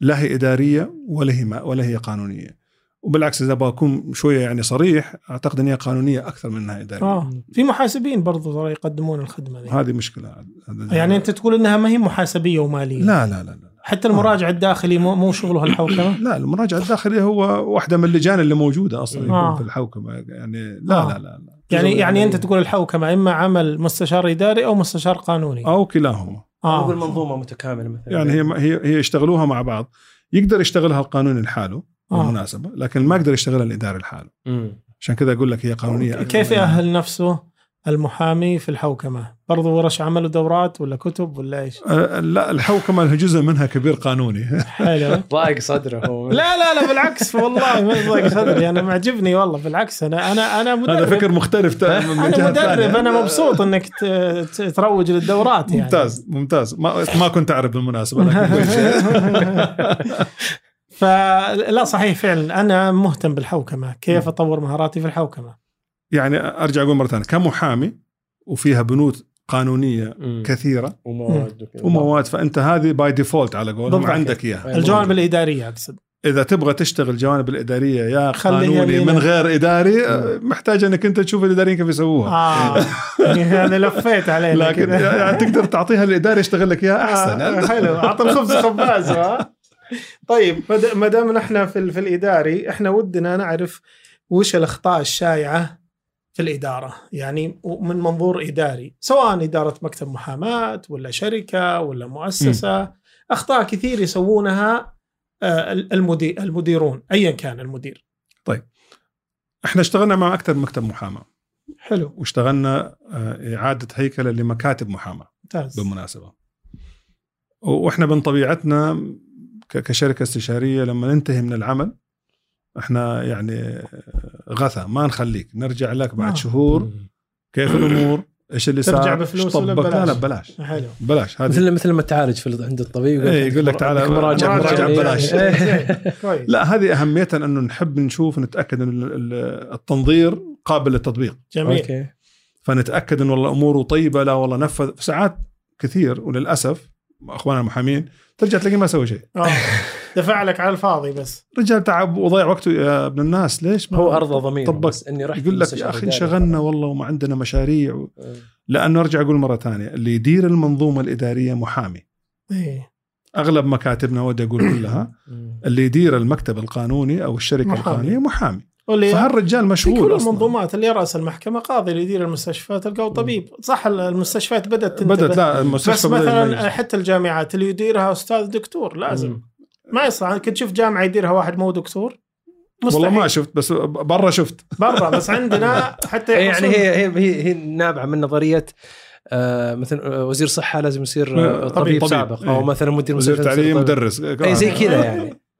لا هي إدارية ولا هي ما ولا هي قانونية. وبالعكس إذا بكون شوية يعني صريح أعتقد إن هي قانونية أكثر من إنها إدارية. آه في محاسبين برضو ترى يقدمون الخدمة ذي. هذه مشكلة. هذا- يعني أنت تقول إنها ما هي محاسبية ومالية. لا لا لا لا. حتى المراجع الداخلي مو, مو شغله الحوكمة؟ لا المراجع الداخلي هو واحدة من اللجان اللي موجودة أصلا يكون آه. في الحوكمة. يعني لا آه. لا لا, لا. يعني يعني من- أنت تقول الحوكمة إما عمل مستشار إداري أو مستشار قانوني. أو كلاهما. آه. آه منظومة متكاملة مثلا. يعني هي هي هي يشتغلوها مع بعض. يقدر يشتغلها القانوني لحاله آه. بالمناسبة لكن ما يقدر يشتغلها الاداري لحاله مم. عشان كذا أقول لك هي قانونية كيف يأهل نفسه المحامي في الحوكمة؟ برضو ورش عمل ودورات ولا كتب ولا إيش؟ آه، لا الحوكمة جزء منها كبير قانوني. حلو. ضايق صدره هو. لا لا لا بالعكس والله ما يضايق صدري. أنا معجبني والله بالعكس. أنا أنا أنا مدرب. هذا فكر مختلف من أنا مدرب. ثانية. أنا مبسوط إنك تروج للدورات يعني. ممتاز ممتاز. ما ما كنت أعرف بالمناسبة. فلا صحيح فعلا. أنا مهتم بالحوكمة. كيف أطور مهاراتي في الحوكمة؟ يعني أرجع أقول مرة ثانية. كمحامي وفيها بنود قانونية مم. كثيرة. ومواد وكذا. ومواد. فأنت هذه by default على قولهم. عندك إياها. الجوانب الإدارية أقصد. إذا تبغى تشتغل الجوانب الإدارية يا قانوني. من غير إداري محتاج أنك أنت تشوف الإداريين كيف يسووها. آه. يعني لفيت علينا لكن. يعني تقدر تعطيها الاداري يشتغل لك إياها أحسن. آه حلو. اعطى الخبز خباز ها؟ طيب. ما دام إحنا في, في الإداري إحنا ودنا نعرف وش الأخطاء الشائعة في الإدارة. يعني من منظور إداري. سواء إدارة مكتب محاماة ولا شركة ولا مؤسسة أخطاء كثير يسوونها آه، المدير المديرون ايا كان المدير. إحنا اشتغلنا مع أكثر من مكتب محاماة. حلو. واشتغلنا آه، إعادة هيكلة لمكاتب محاماة. ممتاز. بالمناسبة. وإحنا من طبيعتنا كشركة استشارية لما ننتهي من العمل إحنا يعني غثى ما نخليك نرجع لك بعد آه. شهور. كيف الأمور؟ إيش اللي صار؟ ترجع بفلوس ولا طبق لا لا ببلاش؟ بلاش. حلو. بلاش هذه. مثل مثل لما تعالج في عند الطبيب إيه، يقول لك تعال- مراجعة مجانية. ببلاش. كويس. لا هذه اهميتها انه نحب نشوف نتأكد إن ال- ال- التنظير قابل للتطبيق. جميل. أوكي. فنتأكد إن والله أموره طيبة لا والله نفذ. ساعات كثير وللأسف اخواننا المحامين ترجع تلاقيه ما سوى شيء آه. دفع لك على الفاضي بس رجال تعب وضيع وقته يا ابن الناس ليش ما هو ارضى ضمير طبق. بس إني رحت يقول لك يا أخي. انشغلنا والله وما عندنا مشاريع و... إيه. لأنه أرجع أقول مرة ثانية اللي يدير المنظومة الإدارية محامي إيه أغلب مكاتبنا ودي أقول كلها. اللي يدير المكتب القانوني أو الشركة محامي. القانونية محامي واللي فهالرجال في مشغول كل أصلاً. المنظومات اللي راس المحكمة قاضي اللي يدير المستشفيات تلقاه طبيب صح المستشفيات بدأت تنتبه بدأت لا بس المستشفى بدأ مثلا يميز. حتى الجامعات اللي يديرها أستاذ دكتور لازم مم. ما يصلح كنت تشوف جامعة يديرها واحد مو دكتور مستحيل والله ما شفت بس برا شفت برا بس عندنا حتى إيه، يعني هي هي هي, هي نابعة من نظرية آه مثلا آه، وزير صحة لازم يصير آه، طبيب, طبيب. سابق أو إيه. مثلا مدير وزير تعليم. مدرس اي زي كذا يعني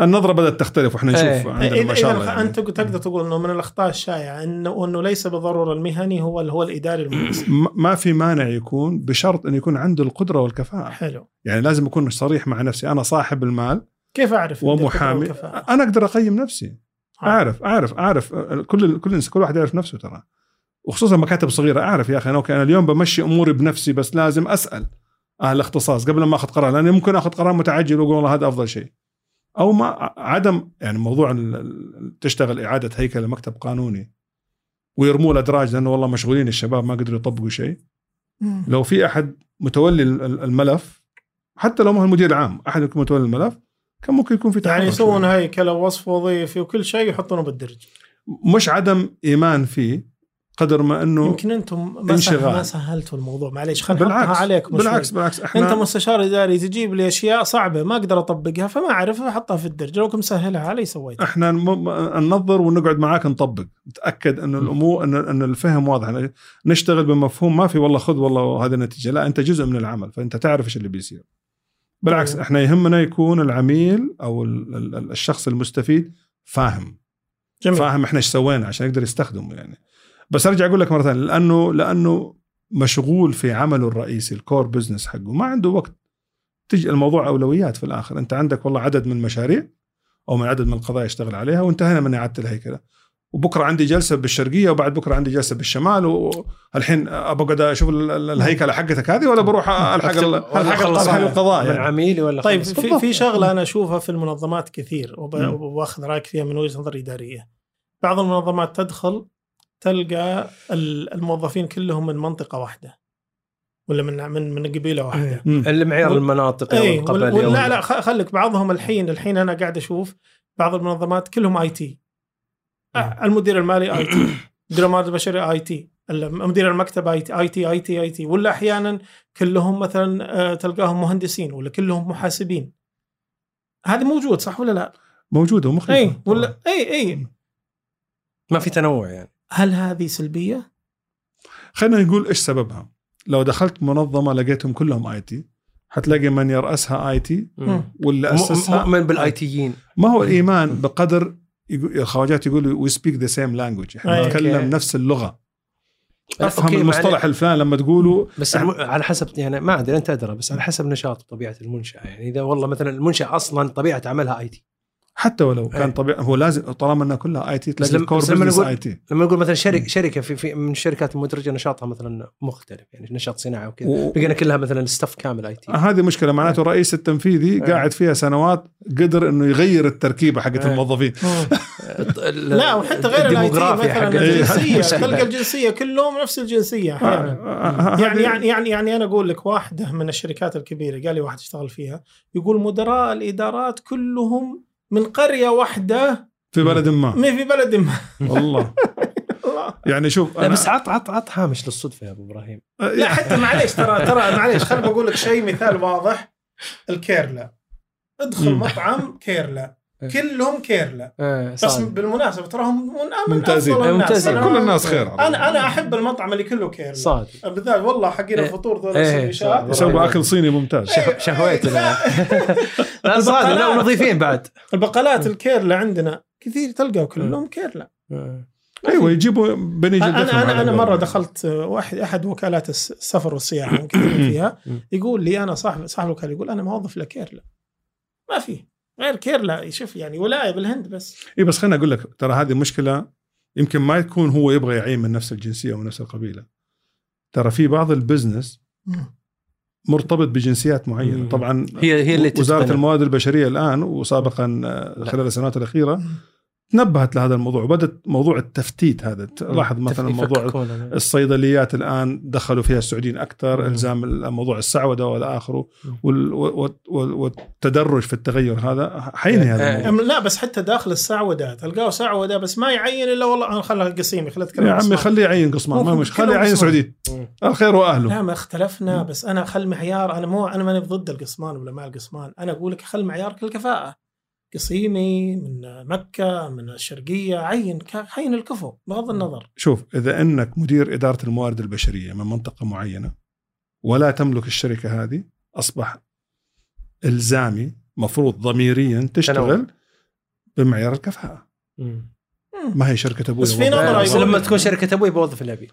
النظرة بدأت تختلف وإحنا نشوف إيه. عندنا ما شاء الله يعني. أنت تقدر تقول إنه من الأخطاء الشائعة انه إنه ليس بالضرورة المهني هو اللي هو الإداري المناسب. ما في مانع يكون بشرط إنه يكون عنده القدرة والكفاءة. حلو. يعني لازم أكون صريح مع نفسي. أنا صاحب المال كيف أعرف ومحامي؟ أنا أقدر أقيم نفسي. آه. اعرف اعرف أعرف. كل كل كل واحد يعرف نفسه ترى. وخصوصا مكاتب صغيرة. أعرف يا أخي أنا أوكي، أنا اليوم بمشي أموري بنفسي بس لازم أسأل أهل الاختصاص قبل ما أخذ قرار لاني ممكن أخذ قرار متعجل وأقول والله هذا أفضل شيء. أو ما عدم يعني موضوع تشتغل إعادة هيكله لمكتب قانوني ويرموا الأدراج لأنه والله مشغولين الشباب ما قدروا يطبقوا شيء. لو في أحد متولي ال- ال- الملف حتى لو ما هو المدير العام أحد يكون متولي الملف كان ممكن يكون في يعني يسوون. هيكله ووصف وظيفي وكل شيء يحطونه بالدرج مش عدم إيمان فيه قدر ما أنه يمكن أنتم ما, انشغال. ما سهلتوا الموضوع. معليش خل نحطها بالعكس عليك بالعكس بالعكس إحنا أنت مستشار إداري تجيب لي أشياء صعبة ما أقدر أطبقها فما أعرف أحطها في الدرج. لو كنت مسهلها علي سويت. إحنا ننظر ونقعد معاك نطبق. نتأكد انه الأمور ان أن الفهم واضح. نشتغل بمفهوم. ما في والله خذ والله هذه النتيجة. لا أنت جزء من العمل فأنت تعرف إيش اللي بيصير. بالعكس طيب. إحنا يهمنا يكون العميل أو ال- ال- الشخص المستفيد فاهم. جميل. فاهم إحنا إيش سوينا عشان يقدر يستخدمه يعني. بس أرجع أقول لك مرة ثانية لأنه لأنه مشغول في عمله الرئيسي الكور بزنس حقه ما عنده وقت تجي الموضوع أولويات في الآخر أنت عندك والله عدد من المشاريع أو من عدد من القضايا يشتغل عليها وانتهينا من إعادة الهيكلة وبكرة عندي جلسة بالشرقية وبعد بكرة عندي جلسة بالشمال والحين بقعد أشوف ال- ال- الهيكلة حقتك هذه ولا بروح ألحق ألحق القضاء من. عميلي ولا طيب. في. في شغلة أنا أشوفها في المنظمات كثير وب- مم. واخذ رايك فيها من وجهة نظر إدارية بعض المنظمات تدخل تلقى ال- الموظفين كلهم من منطقة واحدة ولا من من من قبيلة واحدة. مم. المعيار وال- المناطقي اي لا لا خ- خليك بعضهم الحين الحين أنا قاعد أشوف بعض المنظمات كلهم IT. المدير المالي IT مدير الموارد البشريه IT مدير المكتب IT IT IT IT. ولا أحيانا كلهم مثلا آه، تلقاهم مهندسين ولا كلهم محاسبين. هذا موجود صح ولا لا؟ موجوده ومخيفة. اي ولا اي اي ما في تنوع يعني. هل هذه سلبية؟ خلينا نقول إيش سببها لو دخلت منظمة لقيتهم كلهم IT حتلاقي من يرأسها IT. واللي أسسها مؤمن بال IT يين ما هو الإيمان بقدر يقول- الخواجات يقولوا we speak the same language إحنا. نتكلم. نفس اللغة أفهم okay، المصطلح الفلاني لما تقولوا بس الم... على حسب يعني ما أدري أنت أدرى بس على حسب نشاط وطبيعه المنشأة يعني إذا والله مثلا المنشأة أصلا طبيعة عملها IT حتى ولو كان أي. طبيعي هو لازم طالما إنها كلها IT تلاقي ال core بس لما نقول- IT لما نقول مثلا شركه شركة في, في من الشركات المدرجة نشاطها مثلا مختلف يعني نشاط صناعي وكذا و- لقينا كلها مثلا staff كامل IT هذه مشكلة معناته الرئيس التنفيذي أي. قاعد فيها سنوات قدر إنه يغير التركيبة حقت. الموظفين لا وحتى غير ال IT مثلا الجنسية. تلقى الجنسية كلهم نفس الجنسية أحيانا آه، يعني هذه- يعني يعني يعني أنا أقول لك واحدة من الشركات الكبيرة قال لي واحد اشتغل فيها يقول مدراء الإدارات كلهم من قرية واحدة في بلد ما. ما في بلد ما. والله. الله. يعني شوف أنا- بس عط عط عط هامش للصدفة يا أبو إبراهيم. لا حتى معليش ترى ترى معليش خليني بقول لك شيء مثال واضح. الكيرلا. ادخل. مطعم كيرلا. كلهم كيرلا آه بس. بالمناسبة تراهم من ممتازين. افضل الناس. ممتازين. أنا- كل الناس خير. أنا أنا أحب المطعم اللي كله كيرلا صادق. بالذات والله حقين إيه. الفطور ذول إيه. السندويشات يسووا أكل صيني ممتاز. شه- شهويتنا لا صادق لا ونظيفين بعد. البقالات الكيرلا عندنا كثير تلقى كلهم كيرلا أيوه يجيبوا بني جلدتهم أنا أنا قولهم. مرة دخلت واحد أحد وكالات الس- السفر والسياحة فيها. يقول لي أنا صاحب صاحب الوكالة يقول أنا موظف لكيرلا ما في غير كيرلا شوف يعني ولاية بالهند بس. اي بس خليني أقول لك ترى هذه مشكلة يمكن ما يكون هو يبغى يعين من نفس الجنسية أو نفس القبيلة. ترى في بعض ال business مرتبط بجنسيات معينة. طبعا هي هي اللي وزارة. الموارد البشرية الآن وسابقا خلال السنوات الأخيرة تنبهت لهذا الموضوع وبدت موضوع التفتيت هذا لاحظ مثلا موضوع كونه. الصيدليات الآن دخلوا فيها السعوديين أكثر مم. الزام موضوع السعودة والى اخره والتدرج في التغير هذا حينهي هذا آه، الموضوع لا بس حتى داخل السعودة تلقاه سعودة بس ما يعين إلا والله أنا خلها قسيمي خليها أتكلم يا عمي قسمان. خليه يعين قصمان ما مش خليه يعين. سعودي. الخير وأهله لا ما اختلفنا بس أنا خل معيار أنا مو أنا ماني ضد القسمان ولا مع القسمان أنا أقول لك خل معيارك الكفاءه قصيمي من مكة من الشرقية عين عين الكفو بغض النظر. شوف إذا إنك مدير إدارة الموارد البشرية من منطقة معينة ولا تملك الشركة هذه أصبح إلزامي مفروض ضميريا تشتغل بمعيار الكفاءة. مم. ما هي شركة أبوي بس في. نظرة بس لما تكون شركة أبوي بوظف اللي أبي.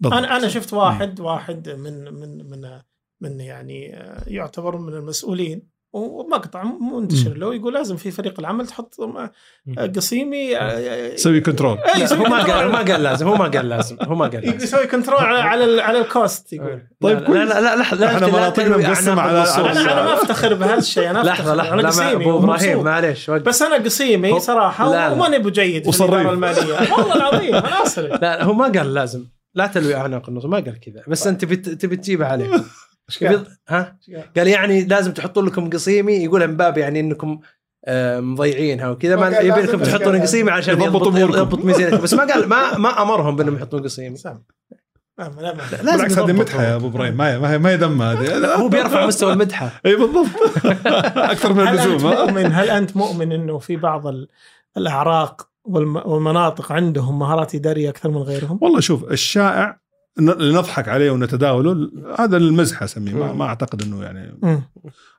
بالضبط. أنا أنا شفت واحد واحد من من من من يعني يعتبر من المسؤولين ومقطع منتشر. له يقول لازم في فريق العمل تحط آه، قسيمي آه، سوي كنترول إيه، يسوي هو ما قال. ما قال لازم هو ما قال لازم هو ما قال لازم. يسوي كنترول على على, ال- على الكوست يقول. طيب طيب لا لا لا إحنا لا مناطقنا أعناق على- أنا أنا ما أفتخر بهذا الشيء أنا لحظة لحظة أنا لا قسيمي أبو إبراهيم وقف بس أنا قسيمي هو- صراحة. وماني بجيد في. الإدارة المالية. والله العظيم أنا اصرف لا هو ما قال لازم. لا تلوي أعناق النصوص ما قال كذا. بس أنت تبي تبي تجيبها عليه. قال؟ ها؟ قال؟ يعني لازم تحطون لكم قصيمي يقول من باب يعني إنكم آه، مضيعينها وكذا ما يبي لكم تحطون قصيمي. عشان يضبط يضبط ميزانيتكم بس ما قال ما ما أمرهم بأنهم يحطون قصيمي. سام لا لا ما- لازم بالعكس هذه مدحة يا أبو إبراهيم. ما هي ما هي ما هي ذم هذه. هو بيرفع مستوى المدحة. إي بالضبط. أكثر من هل أنت اللزوم؟ مؤمن؟ هل أنت مؤمن إنه في بعض ال- الأعراق والم- والمناطق عندهم مهارات إدارية أكثر من غيرهم؟ والله شوف الشائع ن- اللي نضحك عليه ونتداوله هذا المزح أسميه ما, ما أعتقد إنه يعني.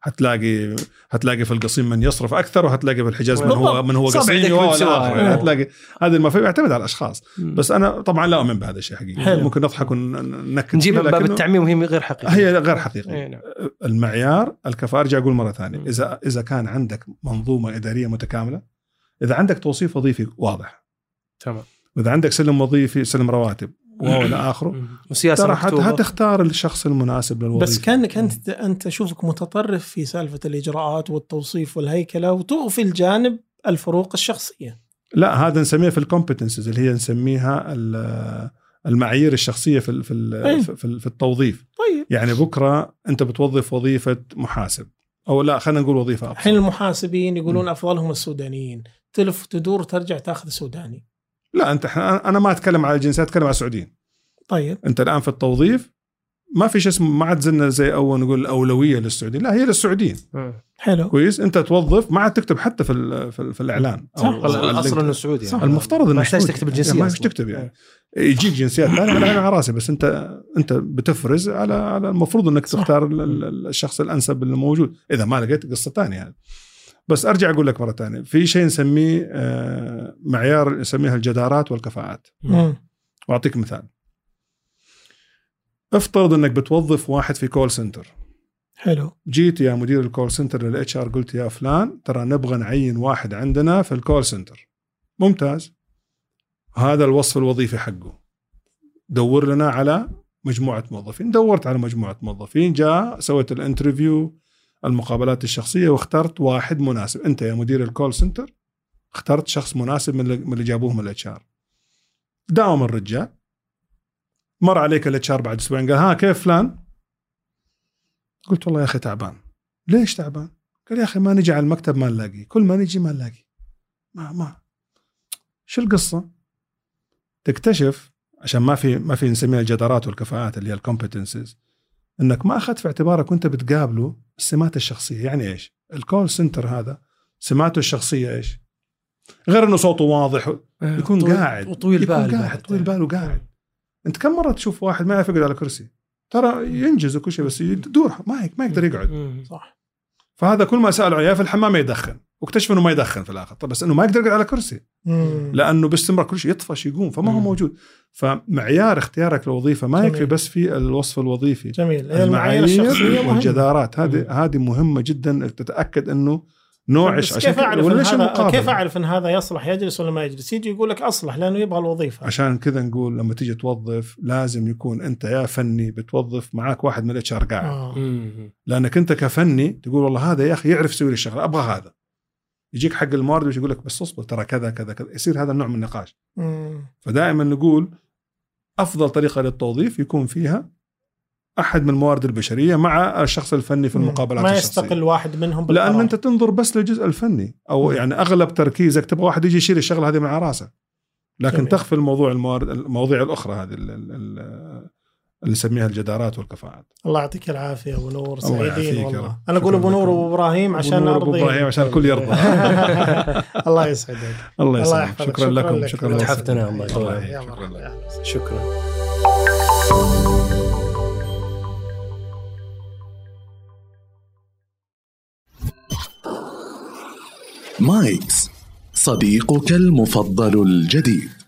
حتلاقي حتلاقي في القصيم من يصرف أكثر وحتلاقي في الحجاز من هو. من هو قصيم يعني أوه. حتلاقي هذه المفاهيم يعتمد على الأشخاص بس أنا طبعا لا أؤمن بهذا الشيء حقيقي حلو. ممكن نضحك وننكت نجيب باب التعميم وهي غير حقيقية هي غير حقيقية إيه، نعم. المعيار الكفاءه ارجع أقول مرة ثانية. اذا إذا كان عندك منظومة إدارية متكاملة إذا عندك توصيف وظيفي واضح تمام واذا عندك سلم وظيفي سلم رواتب والى اخره. وسياسة ترى هتختار الشخص المناسب للوظيفة. بس كانك انت أنت أشوفك متطرف في سالفة الإجراءات والتوصيف والهيكلة وتغفل جانب الفروق الشخصية. لا هذا نسميها في الكومبتنسز اللي هي نسميها ال- المعايير الشخصية في في. ال- في في التوظيف. طيب. يعني بكرة أنت بتوظف وظيفة محاسب. أو لا خلينا نقول وظيفة الحين المحاسبين يقولون أفضلهم السودانيين. تلف تدور ترجع تاخذ سوداني. لا أنت أنا ما أتكلم على الجنسيات أتكلم على السعوديين طيب أنت الآن في التوظيف ما في شيء اسمه ما عاد زلنا زي أول نقول الاولويه للسعوديين لا هي للسعوديين. حلو كويس أنت توظف ما عاد تكتب حتى في ال- في, ال- في الإعلان صح. أو الأصل ال- إنه سعودي صح. يعني. المفترض إنه ما يحتاج. تكتب الجنسيه ما مش أصلاً. تكتب يعني يجيك جنسيات ثانية على عيني على راسي بس أنت أنت بتفرز على على المفروض إنك صح. تختار ال- ال- الشخص الأنسب اللي موجود إذا ما لقيت قصة ثانية يعني. بس أرجع أقول لك مرة ثانية. في شيء نسميه آه، معيار نسميها الجدارات والكفاءات. مم. وأعطيك مثال. افترض إنك بتوظف واحد في call center حلو. جيت يا مدير ال call center لل HR قلت يا فلان ترى نبغى نعين واحد عندنا في ال call center ممتاز. هذا الوصف الوظيفي حقه. دور لنا على مجموعة موظفين. دورت على مجموعة موظفين جاء سويت ال interview المقابلات الشخصية واخترت واحد مناسب. أنت يا مدير ال call center اخترت شخص مناسب من اللي- من اللي جابوه من ال HR داوم الرجال. مر عليك ال HR بعد أسبوعين قال ها كيف فلان؟ قلت والله يا أخي تعبان. ليش تعبان؟ قال يا أخي ما نجي على المكتب ما نلاقي كل ما نجي ما نلاقي ما ما. شو القصة؟ تكتشف عشان ما في ما في نسميها الجدارات والكفاءات اللي هي ال competencies إنك ما أخذت في اعتبارك وأنت بتقابله السمات الشخصية. يعني إيش؟ الكول سنتر هذا سماته الشخصية إيش؟ غير إنه صوته واضح يكون طويل- قاعد. وطويل يكون بال قاعد. طويل بال وقاعد. أنت كم مرة تشوف واحد ما يعرف يقعد على كرسي؟ ترى ينجز وكل شيء بس يدور ما ما يقدر يقعد. صح. فهذا كل ما سالوا عليه في الحمام يدخن. واكتشفوا إنه ما يدخن في الآخر. طب بس إنه ما يقدر يقعد على كرسي. مم. لأنه باستمرار كل شيء يطفش يقوم فما هو مم. موجود. فمعيار اختيارك للوظيفه ما جميل. يكفي بس في الوصف الوظيفي. جميل. المعايير الشخصية والجدارات. هذه هذه مهمة جدا. تتأكد إنه نوعش بس كيف أعرف ولا إن هذا؟ كيف أعرف إن هذا يصلح يجلس ولا ما يجلس؟ يجي يقول لك أصلح لأنه يبغى الوظيفة. عشان كذا نقول لما تيجي توظف لازم يكون أنت يا فني بتوظف معاك واحد من ال HR قاعد. آه. لأنك أنت كفني تقول والله هذا يا أخي يعرف يسوي لي الشغلة أبغى هذا. يجيك حق الموارد ويجي يقول لك بس اصبر ترى كذا كذا كذا يصير هذا النوع من النقاش مم. فدائما نقول أفضل طريقة للتوظيف يكون فيها أحد من الموارد البشرية مع الشخص الفني في المقابلات ما الشخصية. يستقل واحد منهم لأن بالقرار. أنت تنظر بس للجزء الفني أو مم. يعني أغلب تركيزك تبغى واحد يجي يشيل الشغلة هذه من على راسه لكن جميل. تخفي الموضوع الموارد المواضيع الأخرى هذه ال- ال- ال- اللي نسميها الجدارات والكفاءات. الله يعطيك العافية أبو نور. الله يعافيك سعيدين والله. أنا أقول شكراً أبو نور. وأبو إبراهيم عشان أرضي. إبراهيم عشان الكل يرضى. الله يسعدك. الله الله يسلمك يحفظك. شكرا لكم. لك. شكرا لكم. تحفتنا الله. يا شكرا. شكرا. مايكس صديقك المفضل الجديد.